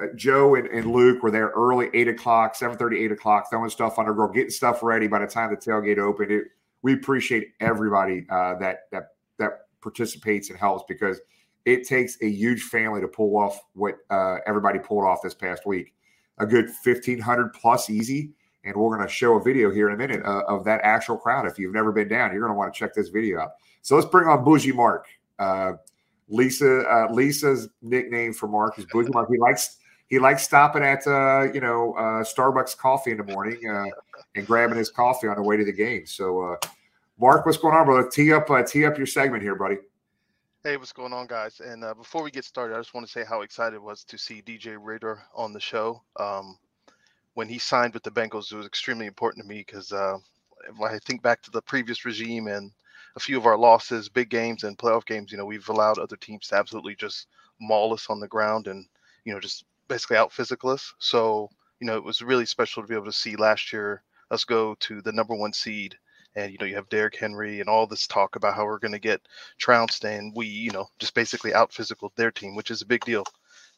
Speaker 6: uh, Joe and, and Luke were there early, eight o'clock, 7 8 o'clock, throwing stuff on the grill, getting stuff ready by the time the tailgate opened. It, we appreciate everybody uh, that that that participates and helps because it takes a huge family to pull off what uh, everybody pulled off this past week. A good 1,500 plus easy. And we're going to show a video here in a minute uh, of that actual crowd. If you've never been down, you're going to want to check this video out. So let's bring on Bougie Mark. Uh, Lisa, uh, Lisa's nickname for Mark is Bougie Mark. He likes he likes stopping at uh, you know uh, Starbucks coffee in the morning uh, and grabbing his coffee on the way to the game. So, uh, Mark, what's going on, brother? Tee up, uh, tee up your segment here, buddy.
Speaker 14: Hey, what's going on, guys? And uh, before we get started, I just want to say how excited I was to see DJ Reader on the show. Um, when he signed with the Bengals, it was extremely important to me because uh, when I think back to the previous regime and a few of our losses, big games and playoff games, you know, we've allowed other teams to absolutely just maul us on the ground and, you know, just basically out physical us. So, you know, it was really special to be able to see last year us go to the number one seed. And, you know, you have Derrick Henry and all this talk about how we're going to get trounced. And we, you know, just basically out physical their team, which is a big deal.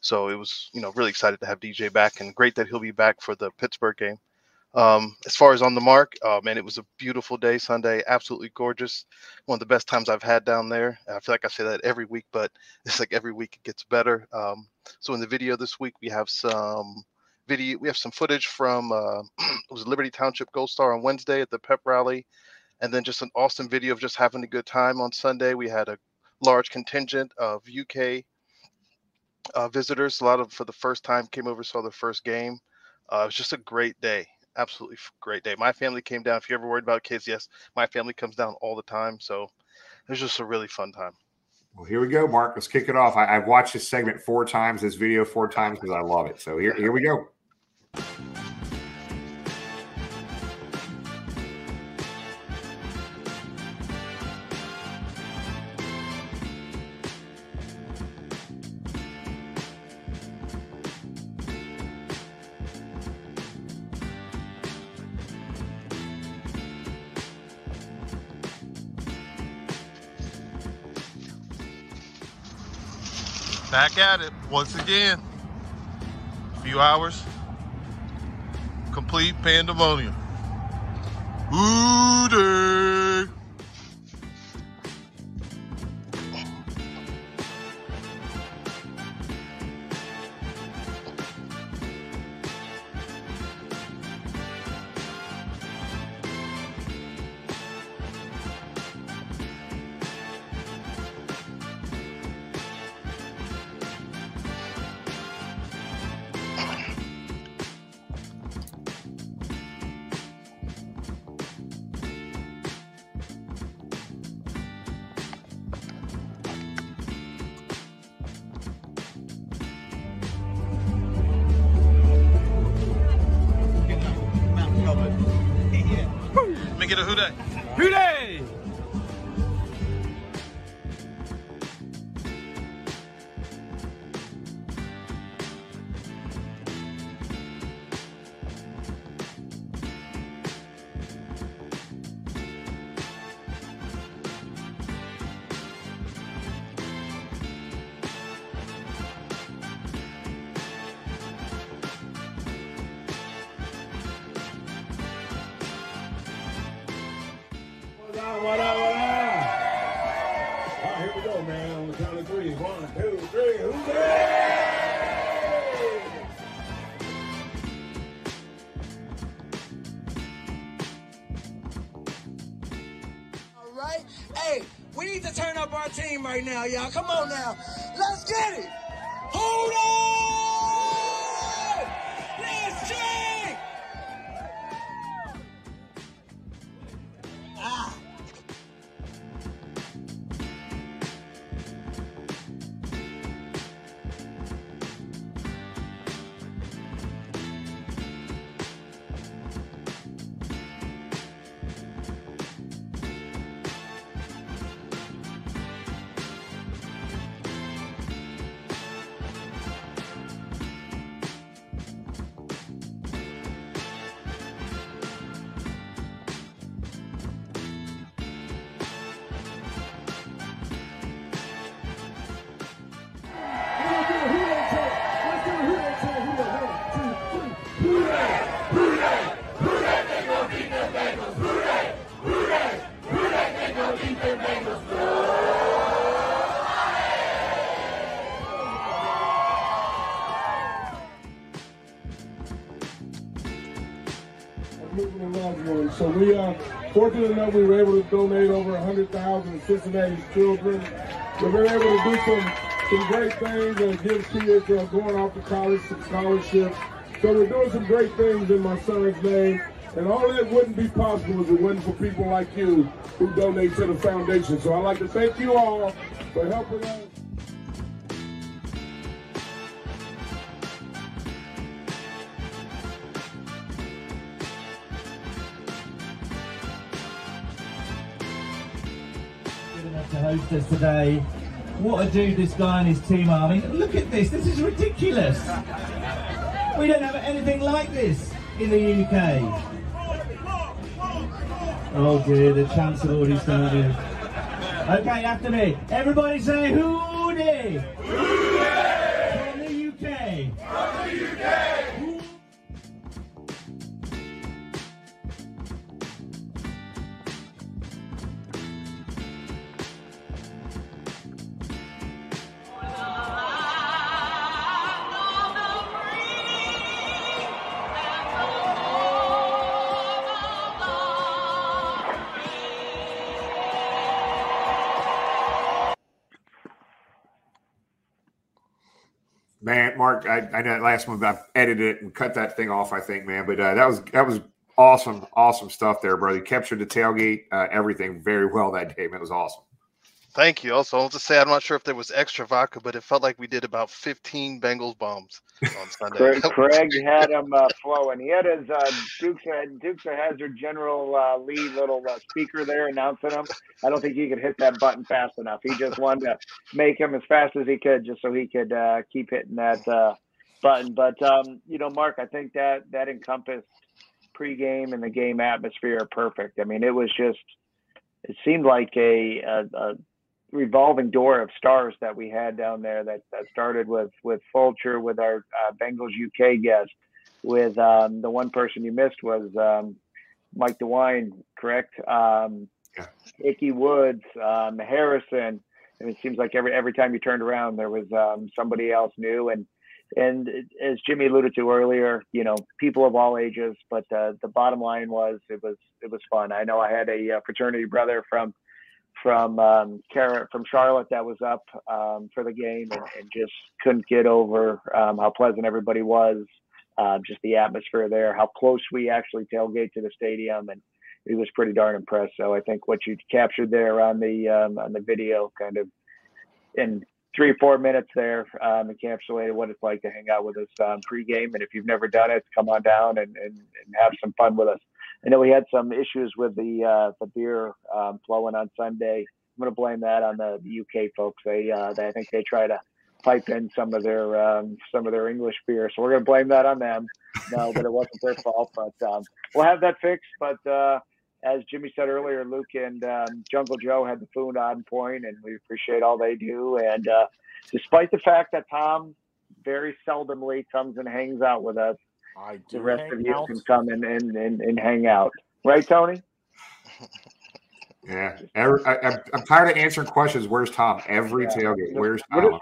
Speaker 14: So it was, you know, really excited to have DJ back and great that he'll be back for the Pittsburgh game. Um, as far as on the mark, uh, man, it was a beautiful day Sunday, absolutely gorgeous. One of the best times I've had down there. I feel like I say that every week, but it's like every week it gets better. Um, so in the video this week, we have some video, we have some footage from uh, it was Liberty Township Gold Star on Wednesday at the pep rally, and then just an awesome video of just having a good time on Sunday. We had a large contingent of UK uh, visitors. A lot of them for the first time came over, saw the first game. Uh, it was just a great day, absolutely great day. My family came down. If you're ever worried about kids, yes, my family comes down all the time. So it was just a really fun time.
Speaker 6: Well, here we go, Mark. Let's kick it off. I, I've watched this segment four times, this video four times because I love it. So here, here we go.
Speaker 15: Back at it once again. A few hours. Complete pandemonium. Ooh,
Speaker 16: y'all. Come.
Speaker 17: We are fortunate enough we were able to donate over 100,000 to Cincinnati's children. We've been able to do some, some great things and give kids uh, going off to college some scholarships. So we're doing some great things in my son's name. And all that wouldn't be possible if it wasn't for people like you who donate to the foundation. So I'd like to thank you all for helping us.
Speaker 18: Us today. What a dude this guy and his team are. I mean, look at this. This is ridiculous. We don't have anything like this in the UK. Oh dear, the chants have already started. Okay, after me. Everybody say Hootie!
Speaker 6: Mark, I, I know that last one I edited it and cut that thing off. I think, man, but uh, that was that was awesome, awesome stuff there, brother. You captured the tailgate, uh, everything very well that day. Man, it was awesome.
Speaker 14: Thank you. Also, I'll just say I'm not sure if there was extra vodka, but it felt like we did about 15 Bengals bombs on Sunday.
Speaker 9: Craig, Craig had him uh, flowing. He had his uh, Dukes of, Dukes of Hazzard General uh, Lee little uh, speaker there announcing him. I don't think he could hit that button fast enough. He just wanted to make him as fast as he could, just so he could uh, keep hitting that uh, button. But um, you know, Mark, I think that that encompassed pregame and the game atmosphere perfect. I mean, it was just it seemed like a, a, a revolving door of stars that we had down there that, that started with with Fulcher with our uh, Bengals UK guest with um, the one person you missed was um, Mike DeWine correct um, Ickey Woods um, Harrison and it seems like every every time you turned around there was um, somebody else new and and as Jimmy alluded to earlier, you know, people of all ages. But uh, the bottom line was it was it was fun. I know I had a uh, fraternity brother from from um, Cara, from Charlotte that was up um, for the game and, and just couldn't get over um, how pleasant everybody was, uh, just the atmosphere there, how close we actually tailgate to the stadium, and he was pretty darn impressed. So I think what you captured there on the um, on the video, kind of in three or four minutes there, um, encapsulated what it's like to hang out with us pregame. And if you've never done it, come on down and, and, and have some fun with us. I know we had some issues with the uh, the beer um, flowing on Sunday. I'm going to blame that on the, UK folks. They, uh, they I think they try to pipe in some of their um, some of their English beer, so we're going to blame that on them. No, but it wasn't their fault. But um, we'll have that fixed. But uh, as Jimmy said earlier, Luke and um, Jungle Joe had the food on point, and we appreciate all they do. And uh, despite the fact that Tom very seldomly comes and hangs out with us,
Speaker 10: I do
Speaker 9: the
Speaker 10: rest
Speaker 9: of you
Speaker 10: out.
Speaker 9: can come and, and, and, and hang out. Right, Tony?
Speaker 6: Yeah, every, I, I'm, I'm tired of answering questions. Where's Tom? Every tailgate. Where's Tom?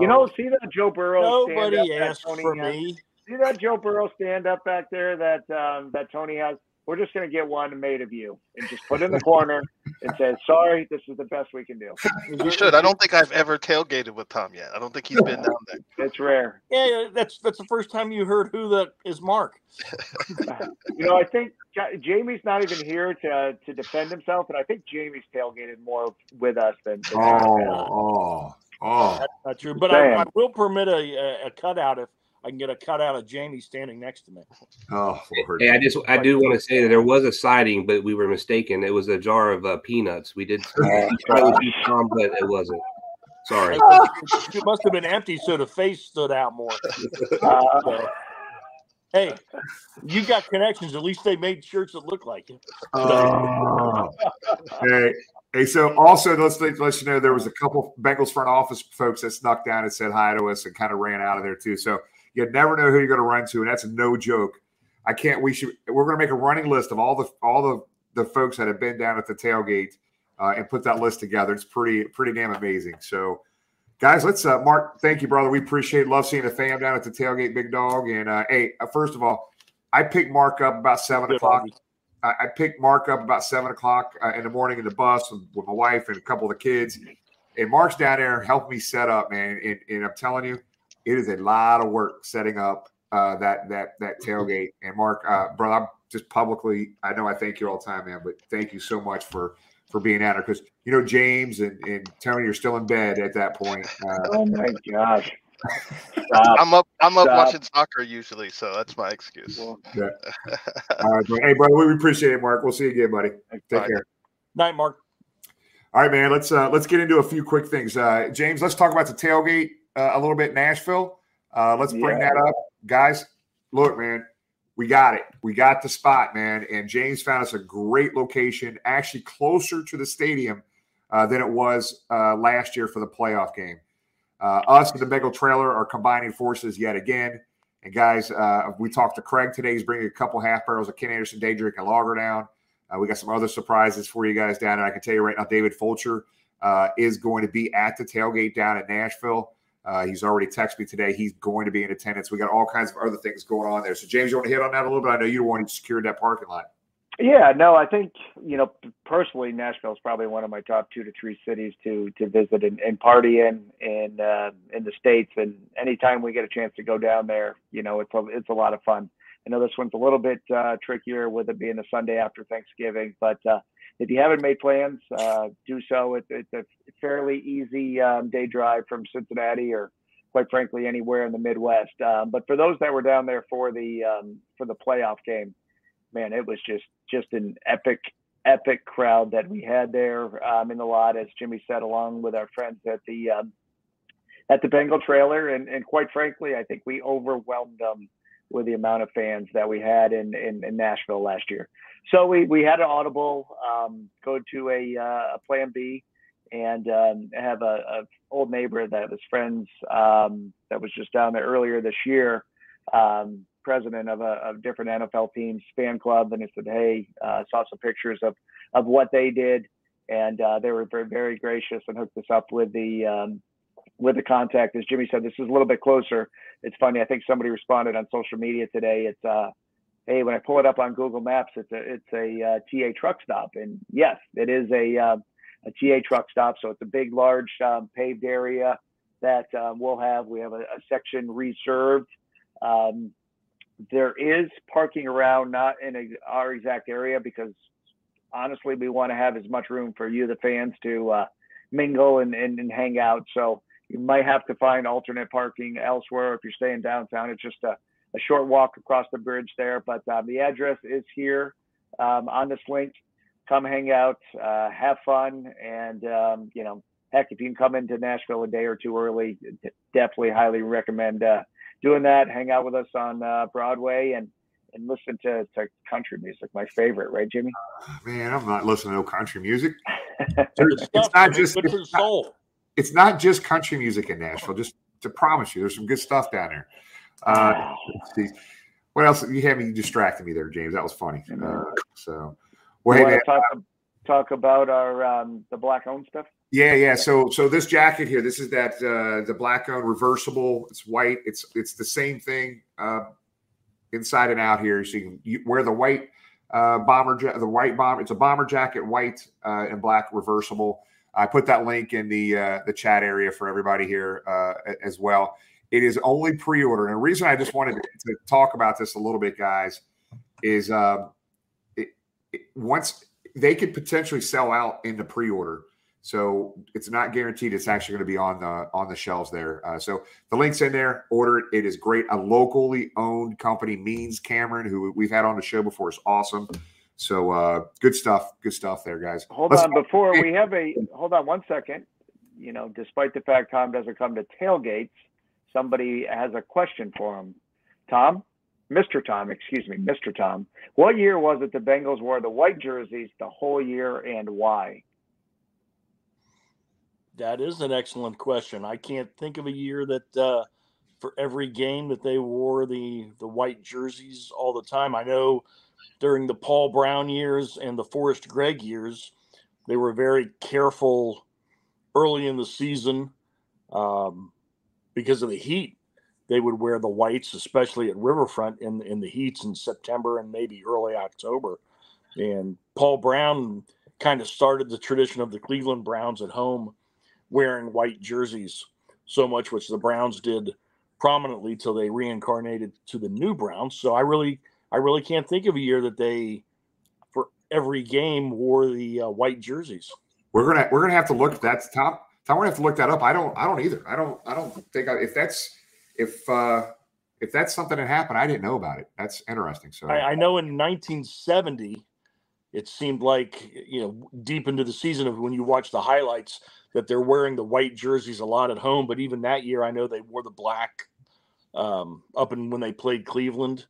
Speaker 9: You know, see that Joe Burrow
Speaker 10: Nobody asked
Speaker 9: Tony
Speaker 10: for
Speaker 9: has?
Speaker 10: me.
Speaker 9: See that Joe Burrow stand up back there that um, that Tony has? We're just going to get one made of you and just put it in the corner and say, "Sorry, this is the best we can do."
Speaker 14: You should. I don't think I've ever tailgated with Tom yet. I don't think he's been down there.
Speaker 9: It's rare.
Speaker 10: Yeah, yeah, that's that's the first time you heard who that is Mark.
Speaker 9: You know, I think Jamie's not even here to to defend himself, and I think Jamie's tailgated more with us than. than
Speaker 6: Oh, oh, oh.
Speaker 10: That's not true, but I, I will permit a, a, a cutout if I can get a cutout of Jamie standing next to me.
Speaker 6: Oh, Lord.
Speaker 11: Hey, I just I do want to say that there was a sighting, but we were mistaken. It was a jar of uh, peanuts. We did we tried to beat Tom, but it wasn't. Sorry.
Speaker 10: It must have been empty, so the face stood out more.
Speaker 9: Uh,
Speaker 10: So, hey, you got connections. At least they made shirts that look like it.
Speaker 6: Oh. hey, hey, so also let's let, let you know there was a couple Bengals front office folks that snuck down and said hi to us and kind of ran out of there too. So you never know who you're going to run to, and that's no joke. I can't. We should. We're going to make a running list of all the all the the folks that have been down at the tailgate uh, and put that list together. It's pretty pretty damn amazing. So. Guys, let's uh, Mark. Thank you, brother. We appreciate, love seeing the fam down at the tailgate, big dog. And uh, hey, uh, first of all, I picked Mark up about seven o'clock. I, picked Mark up about seven o'clock uh, in the morning in the bus with, with my wife and a couple of the kids. And Mark's down there helping me set up, man. And, and I'm telling you, it is a lot of work setting up uh, that that that tailgate. And Mark, uh, brother, I'm just publicly, I know I thank you all the time, man, but thank you so much for for being at there because you know James and, and Tony are still in bed at that point. Uh,
Speaker 9: oh my gosh!
Speaker 14: I'm up. I'm up
Speaker 9: Stop.
Speaker 14: watching soccer usually, so that's my excuse.
Speaker 6: yeah. all right, bro. hey, brother, we appreciate it, Mark. We'll see you again, buddy. Take
Speaker 14: Bye.
Speaker 6: care.
Speaker 10: Night, Mark.
Speaker 6: All right, man. Let's uh, let's get into a few quick things. Uh, James, let's talk about the tailgate uh, a little bit. Nashville. Uh, let's bring
Speaker 9: Yeah.
Speaker 6: that up, guys. Look, man, we got it. We got the spot, man. And James found us a great location, actually closer to the stadium uh, than it was uh, last year for the playoff game. Uh, us and the Bengal Trailer are combining forces yet again. And guys, uh, we talked to Craig today. He's bringing a couple half barrels of Ken Anderson Day Drink and Lager down. Uh, we got some other surprises for you guys down there. I can tell you right now, David Fulcher uh, is going to be at the tailgate down at Nashville. Uh, he's already texted me today. He's going to be in attendance. We got all kinds of other things going on there. So, James, you want to hit on that a little bit? I know you're the one who secured that parking lot.
Speaker 9: Yeah, no, I think you know personally, Nashville is probably one of my top two to three cities to to visit and, and party in in uh, in the states. And anytime we get a chance to go down there, you know, it's a it's a lot of fun. I know this one's a little bit uh, trickier with it being a Sunday after Thanksgiving, but uh, if you haven't made plans, uh, do so. It, it's a fairly easy um, day drive from Cincinnati or quite frankly anywhere in the Midwest. Um, but for those that were down there for the um, for the playoff game, man, it was just just an epic epic crowd that we had there um, in the lot, as Jimmy said, along with our friends at the um, at the Bengal trailer, and and quite frankly, I think we overwhelmed them with the amount of fans that we had in in, in Nashville last year. So we we had an audible um, go to a uh, a Plan B and um, have a, a old neighbor that was friends um, that was just down there earlier this year, um, president of a of different NFL teams fan club, and he said, "Hey, uh, saw some pictures of of what they did, and uh, they were very very gracious and hooked us up with the um, with the contact." As Jimmy said, this is a little bit closer. It's funny. I think somebody responded on social media today. It's uh, hey, when I pull it up on Google Maps, it's a it's a uh, TA truck stop, and yes, it is a uh, a TA truck stop. So it's a big, large um, paved area that um, we'll have. We have a, a section reserved. Um, there is parking around, not in a, our exact area, because honestly, we want to have as much room for you, the fans, to uh, mingle and, and, and hang out. So you might have to find alternate parking elsewhere if you're staying downtown. It's just a, a short walk across the bridge there, but um, the address is here um, on this link. Come hang out, uh, have fun, and um, you know, heck, if you can come into Nashville a day or two early, definitely highly recommend uh, doing that. Hang out with us on uh, Broadway and and listen to, to country music, my favorite, right, Jimmy?
Speaker 6: Man, I'm not listening to no country music.
Speaker 10: Good
Speaker 6: it's not just
Speaker 10: Good for the
Speaker 6: it's not,
Speaker 10: soul.
Speaker 6: It's not just country music in Nashville. Just to promise you, there's some good stuff down there. Uh. What else? You had me distracting me there, James. That was funny. Uh, so, well,
Speaker 9: You
Speaker 6: hey, man,
Speaker 9: talk, talk about our um, the black owned stuff?
Speaker 6: Yeah, yeah. So, so this jacket here, this is that uh, the black owned reversible. It's white. It's it's the same thing uh, inside and out here. So you can you wear the white uh, bomber, the white bomber. It's a bomber jacket, white uh, and black reversible. I put that link in the uh, the chat area for everybody here uh, as well. It is only pre-order, and the reason I just wanted to, talk about this a little bit, guys, is uh, it, it, once they could potentially sell out in the pre-order. So it's not guaranteed it's actually going to be on the on the shelves there. Uh, so the link's in there. Order it. It is great. A locally owned company, Means Cameron, who we've had on the show before, is awesome. So uh, good stuff. Good stuff there, guys.
Speaker 9: Hold
Speaker 6: Let's-
Speaker 9: on, before we have a hold on one second. You know, despite the fact Tom doesn't come to tailgates, somebody has a question for him. Tom, Mr. Tom, excuse me, Mr. Tom. What year was it the Bengals wore the white jerseys the whole year, and why?
Speaker 10: That is an excellent question. I can't think of a year that uh, for every game that they wore the the white jerseys all the time. I know during the Paul Brown years and the Forrest Gregg years, they were very careful early in the season um, because of the heat. They would wear the whites, especially at Riverfront in in the heats in September and maybe early October. And Paul Brown kind of started the tradition of the Cleveland Browns at home wearing white jerseys so much, which the Browns did prominently till they reincarnated to the new Browns. So I really, I really can't think of a year that they, for every game, wore the uh, white jerseys.
Speaker 6: We're gonna we're gonna have to look. That's Tom. Tom, we're gonna have to look that up. I don't. I don't either. I don't. I don't think I, if that's if uh if that's something that happened, I didn't know about it. That's interesting. So
Speaker 10: I, I know in 1970, it seemed like you know deep into the season of when you watch the highlights that they're wearing the white jerseys a lot at home. But even that year, I know they wore the black um, up and when they played Cleveland,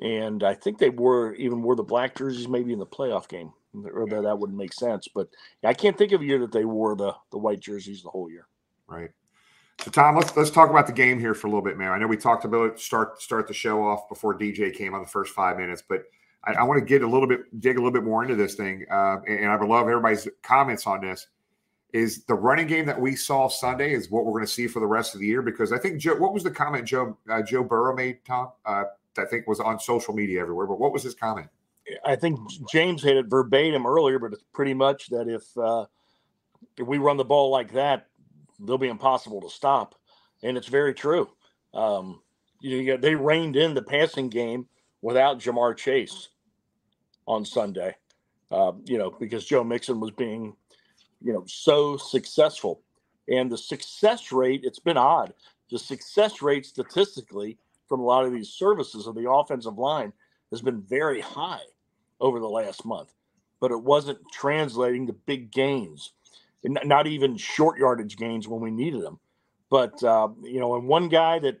Speaker 10: and I think they wore even wore the black jerseys maybe in the playoff game. Or that, that wouldn't make sense, but I can't think of a year that they wore the the white jerseys the whole year.
Speaker 6: Right. So Tom, let's let's talk about the game here for a little bit, man. I know we talked about it start start the show off before DJ came on the first five minutes, but I, I want to get a little bit dig a little bit more into this thing, uh, and, and I would love everybody's comments on this. Is the running game that we saw Sunday is what we're going to see for the rest of the year? Because I think Joe, what was the comment Joe uh, Joe Burrow made, Tom? Uh, I think was on social media everywhere. But what was his comment?
Speaker 10: I think James had it verbatim earlier, but it's pretty much that if uh, if we run the ball like that, they'll be impossible to stop, and it's very true. Um, you know, they reined in the passing game without Ja'Marr Chase on Sunday. Uh, you know, because Joe Mixon was being, you know, so successful, and the success rate it's been odd. The success rate statistically from a lot of these services of the offensive line has been very high over the last month, but it wasn't translating to big gains, not even short yardage gains when we needed them. But uh, you know, and one guy that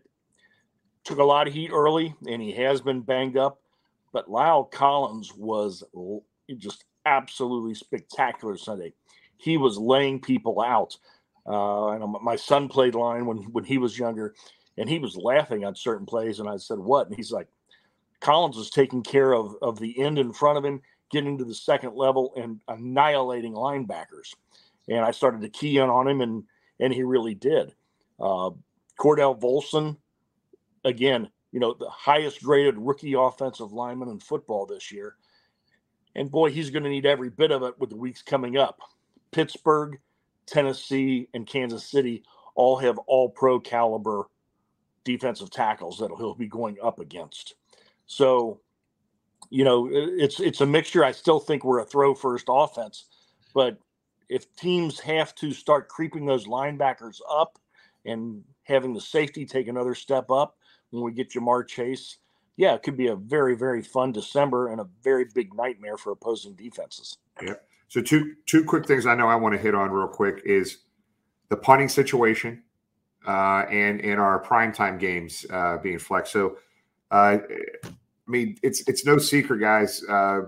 Speaker 10: took a lot of heat early, and he has been banged up, but La'el Collins was just absolutely spectacular Sunday. He was laying people out. Uh, and my son played line when when he was younger, and he was laughing on certain plays. And I said, "What?" And he's like, Collins was taking care of of the end in front of him, getting to the second level and annihilating linebackers. And I started to key in on him, and and he really did. Uh, Cordell Volson, again, you know, the highest graded rookie offensive lineman in football this year. And boy, he's going to need every bit of it with the weeks coming up. Pittsburgh, Tennessee, and Kansas City all have all pro caliber defensive tackles that he'll be going up against. So, you know, it's it's a mixture. I still think we're a throw first offense, but if teams have to start creeping those linebackers up and having the safety take another step up when we get Ja'Marr Chase, yeah, it could be a very very fun December and a very big nightmare for opposing defenses.
Speaker 6: Yeah. So two two quick things I know I want to hit on real quick is the punting situation uh, and and our primetime games uh, being flexed. So, uh, I mean, it's it's no secret, guys. Uh,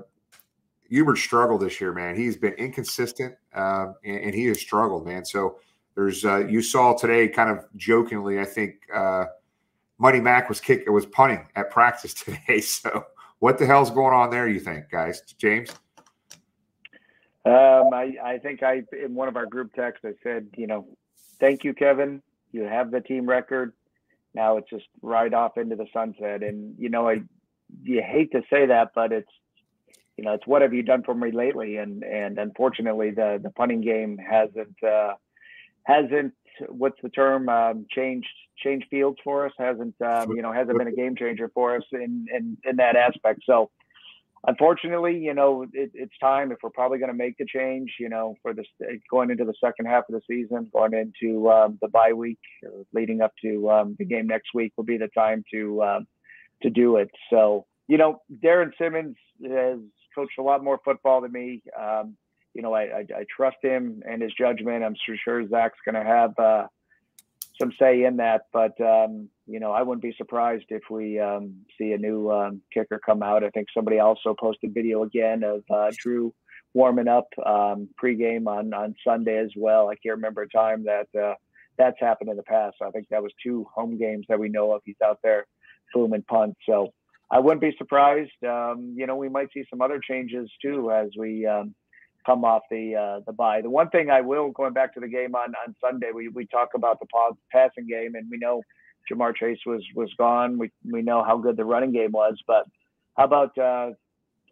Speaker 6: Huber struggled this year, man. He's been inconsistent, uh, and, and he has struggled, man. So there's uh, you saw today, kind of jokingly, I think uh, Money Mac was kick it was punting at practice today. So what the hell's going on there? You think, guys? James?
Speaker 9: Um, I, I think I in one of our group texts I said, you know, thank you, Kevin. You have the team record. Now it's just right off into the sunset. And you know, I you hate to say that, but it's you know, it's what have you done for me lately? And and unfortunately, the the punting game hasn't uh, hasn't what's the term um, changed changed fields for us. Hasn't um, you know hasn't been a game changer for us in in in that aspect. So unfortunately, you know, it, it's time if we're probably going to make the change, you know, for this going into the second half of the season, going into um, the bye week, leading up to um, the game next week will be the time to um, to do it. So, you know, Darrin Simmons has coached a lot more football than me. Um, you know, I, I, I, trust him and his judgment. I'm sure Zac's going to have uh, some say in that. But um, you know, I wouldn't be surprised if we um, see a new um, kicker come out. I think somebody also posted video again of uh, Drue warming up um, pregame on on Sunday as well. I can't remember a time that uh, that's happened in the past. I think that was two home games that we know of. He's out there booming punts. So I wouldn't be surprised. Um, you know, we might see some other changes too as we um, come off the uh, the bye. The one thing I will, going back to the game on on Sunday, we we talk about the passing game, and we know Ja'Marr Chase was was gone. We we know how good the running game was, but how about uh,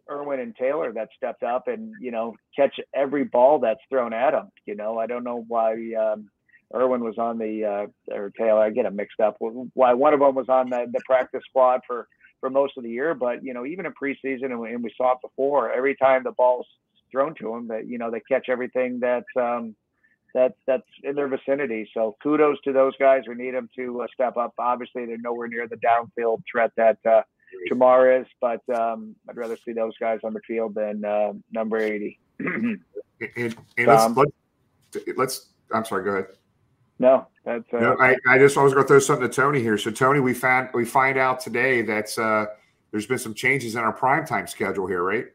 Speaker 9: Irwin and Taylor that stepped up and you know catch every ball that's thrown at them. You know, I don't know why um, Irwin was on the uh, or Taylor. I get them mixed up. Why one of them was on the, the practice squad for for most of the year, but you know even in preseason and we, and we saw it before. Every time the ball's thrown to them that you know they catch everything that's um, that's that's in their vicinity. So kudos to those guys. We need them to uh, step up. Obviously, they're nowhere near the downfield threat that uh, Ja'Marr is, but um, I'd rather see those guys on the field than uh, number eighty.
Speaker 6: and, and let's, let's, let's. I'm sorry. Go ahead.
Speaker 9: No, that's. Uh,
Speaker 6: no, I, I just I was going to throw something to Tony here. So Tony, we found we find out today that uh, there's been some changes in our primetime schedule here, right?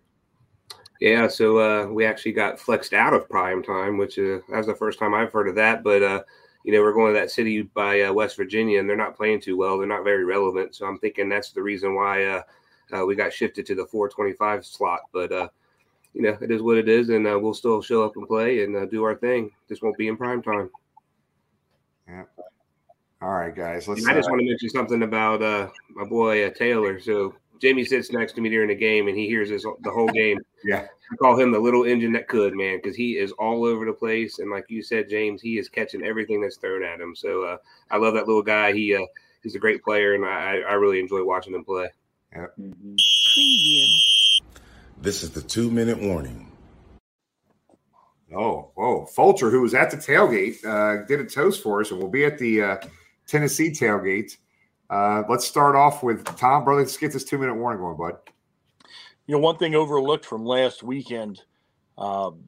Speaker 11: Yeah, so uh, we actually got flexed out of prime time, which uh, that was the first time I've heard of that. But uh, you know, we're going to that city by uh, West Virginia, and they're not playing too well. They're not very relevant. So I'm thinking that's the reason why uh, uh, we got shifted to the 425 slot. But you know, it is what it is, and we'll still show up and play and do our thing. This won't be in prime time.
Speaker 6: Yeah. All right, guys.
Speaker 11: Let's. I just want to mention something about my boy Taylor. So Jamie sits next to me during the game and he hears this the whole game.
Speaker 6: yeah.
Speaker 11: I call him the little engine that could, man, because he is all over the place. And like you said, James, he is catching everything that's thrown at him. So uh, I love that little guy. He uh, he's a great player, and I, I really enjoy watching him play.
Speaker 6: Yeah.
Speaker 19: Preview. This is the two minute warning.
Speaker 6: Oh, whoa. Fulcher, who was at the tailgate, uh, did a toast for us and we'll be at the uh, Tennessee tailgate. Uh, let's start off with Tom, brother. Let's get this two minute warning going, bud.
Speaker 10: You know, one thing overlooked from last weekend, um,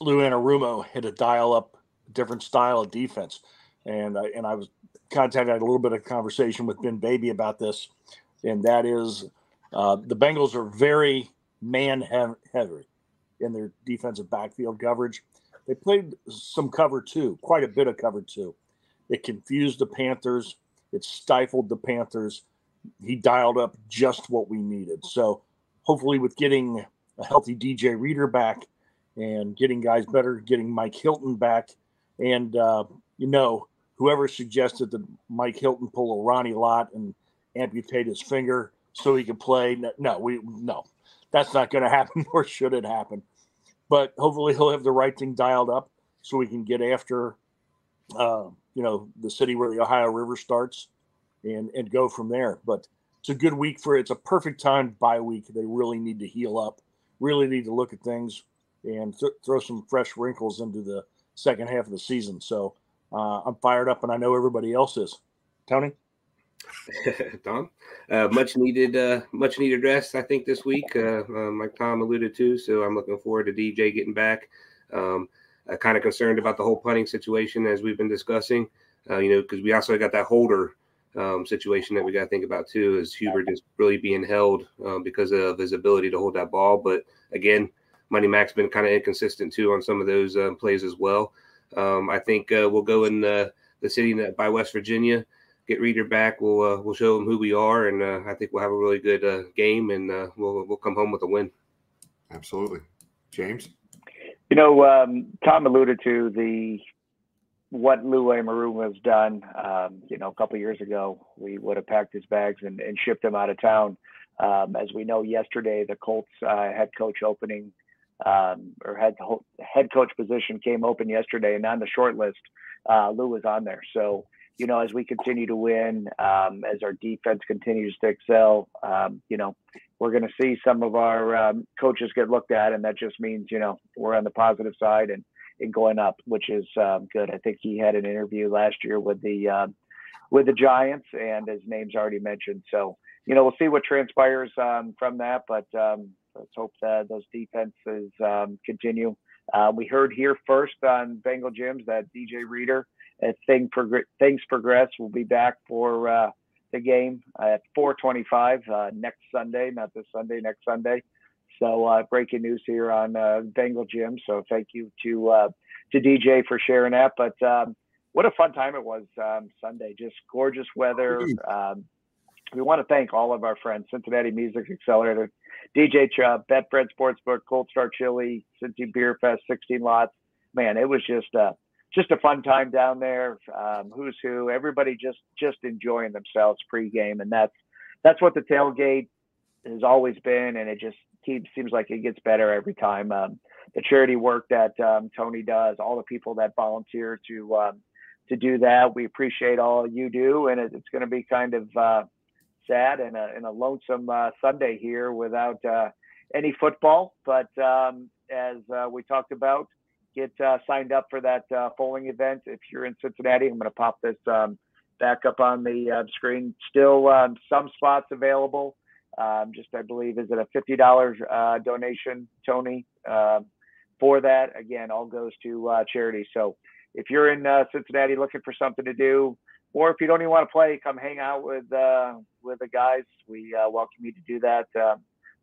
Speaker 10: Lou Anarumo hit a dial up different style of defense, and I, and I was contacted had a little bit of conversation with Ben Baby about this, and that is uh, the Bengals are very man heavy in their defensive backfield coverage. They played some cover two, quite a bit of cover two. It confused the Panthers it stifled the Panthers. He dialed up just what we needed. So hopefully, with getting a healthy DJ Reader back and getting guys better, getting Mike Hilton back, and uh, you know, whoever suggested that Mike Hilton pull a Ronnie Lott and amputate his finger so he could play, no, we no, that's not going to happen, nor should it happen. But hopefully, he'll have the right thing dialed up so we can get after uh, you know the city where the Ohio River starts, and and go from there. But it's a good week for it's a perfect time bye week. They really need to heal up, really need to look at things and th- throw some fresh wrinkles into the second half of the season. So uh, I'm fired up, and I know everybody else is. Tony.
Speaker 11: Tom, uh, much needed, uh, much needed rest. I think this week, uh, um, like Tom alluded to. So I'm looking forward to DJ getting back. Um, uh, kind of concerned about the whole punting situation as we've been discussing. Uh, you know, because we also got that holder um, situation that we got to think about too. Is Huber is really being held um, because of his ability to hold that ball? But again, Money Mac's been kind of inconsistent too on some of those uh, plays as well. Um, I think uh, we'll go in the, the city by West Virginia, get Reader back. We'll uh, we'll show them who we are, and uh, I think we'll have a really good game, and we'll we'll come home with a win.
Speaker 6: Absolutely, James.
Speaker 9: You know, um, Tom alluded to the what Lou Anarumo has done. Um, you know, a couple years ago, we would have packed his bags and, and shipped him out of town. Um, as we know, yesterday the Colts uh, head coach opening um, or head head coach position came open yesterday, and on the short list, uh, Lou was on there. So you know, as we continue to win, um, as our defense continues to excel, um, you know, we're going to see some of our um, coaches get looked at, and that just means you know we're on the positive side and, and going up, which is um, good. I think he had an interview last year with the um, with the Giants, and his name's already mentioned. So you know we'll see what transpires um, from that, but um, let's hope that those defenses um, continue. Uh, we heard here first on Bengal Jim's that DJ Reader, as thing prog- things progress, will be back for. Uh, the game at 4:25 uh, next Sunday, not this Sunday, next Sunday. So uh, breaking news here on uh, Bengal Jim. So thank you to uh, to DJ for sharing that. But um, what a fun time it was um, Sunday. Just gorgeous weather. Um, we want to thank all of our friends, Cincinnati Music Accelerator, DJ Chubb, Betfred Sportsbook, Gold Star Chili, Cincy Beer Fest, 16 lots. Man, it was just uh, just a fun time down there. Um, who's who? Everybody just just enjoying themselves pregame, and that's that's what the tailgate has always been, and it just keeps seems like it gets better every time. Um, the charity work that um, Tony does, all the people that volunteer to um, to do that, we appreciate all you do, and it, it's going to be kind of uh, sad and a, and a lonesome uh, Sunday here without uh, any football. But um, as uh, we talked about, get uh, signed up for that uh, Fowling event. If you're in Cincinnati, I'm going to pop this um, back up on the uh, screen. Still um, some spots available. Um, just, I believe, is it a $50 uh, donation, Tony, um, for that? Again, all goes to uh, charity. So if you're in uh, Cincinnati looking for something to do, or if you don't even want to play, come hang out with with the guys. We welcome you to do that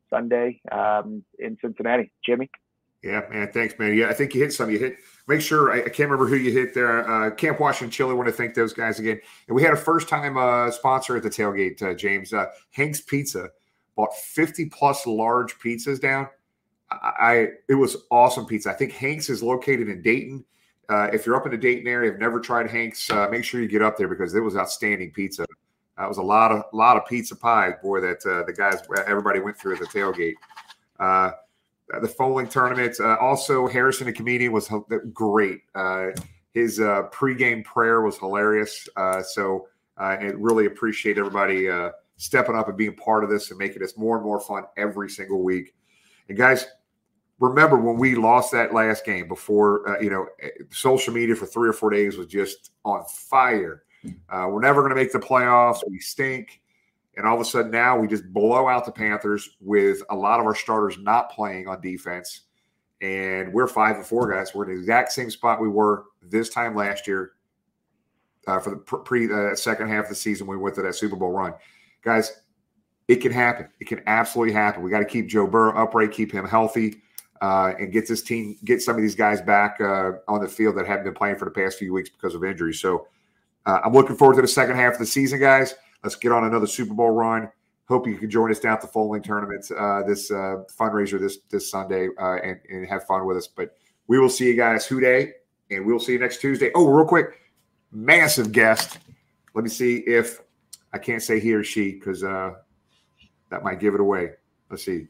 Speaker 9: Sunday um, in Cincinnati. Jimmy?
Speaker 6: Yeah, man. Thanks, man. Yeah, I think you hit some. You hit. Make sure. I, I can't remember who you hit there. Uh, Camp Washington Chili. Want to thank those guys again. And we had a first time uh, sponsor at the tailgate, uh, James uh, Hank's Pizza. Bought fifty plus large pizzas down. I, I it was awesome pizza. I think Hank's is located in Dayton. Uh, if you're up in the Dayton area, have never tried Hank's, uh, make sure you get up there because it was outstanding pizza. That was a lot of lot of pizza pie, boy. That uh, the guys, everybody went through at the tailgate. Uh, the Fowling tournament. Uh, also, Harrison, the comedian, was great. Uh, his uh, pregame prayer was hilarious. Uh, so, uh, and really appreciate everybody uh, stepping up and being part of this and making this more and more fun every single week. And guys, remember when we lost that last game before, you know, eh, social media for three or four days was just on fire. we're never going to make the playoffs. We stink. And all of a sudden now we just blow out the Panthers with a lot of our starters not playing on defense. And we're five and four guys. We're in the exact same spot we were this time last year uh, for the pre uh, second half of the season we went to that Super Bowl run. Guys, it can happen. It can absolutely happen. We got to keep Joe Burrow upright, keep him healthy, uh, and get this team, get some of these guys back uh, on the field that haven't been playing for the past few weeks because of injuries. So uh, I'm looking forward to the second half of the season, guys. Let's get on another Super Bowl run. Hope you can join us down at the Fowling tournament, uh, this uh, fundraiser this this Sunday, uh, and, and have fun with us. But we will see you guys Who Dey, and we'll see you next Tuesday. Oh, real quick, massive guest. Let me see if I can't say he or she because uh, that might give it away. Let's see,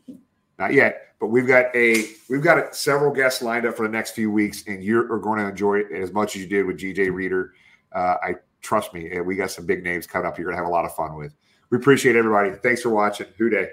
Speaker 6: not yet, but we've got a we've got several guests lined up for the next few weeks, and you're going to enjoy it as much as you did with DJ Reader. Uh, I trust me, eh, we got some big names coming up. You're going to have a lot of fun with. We appreciate everybody. Thanks for watching. Who Dey.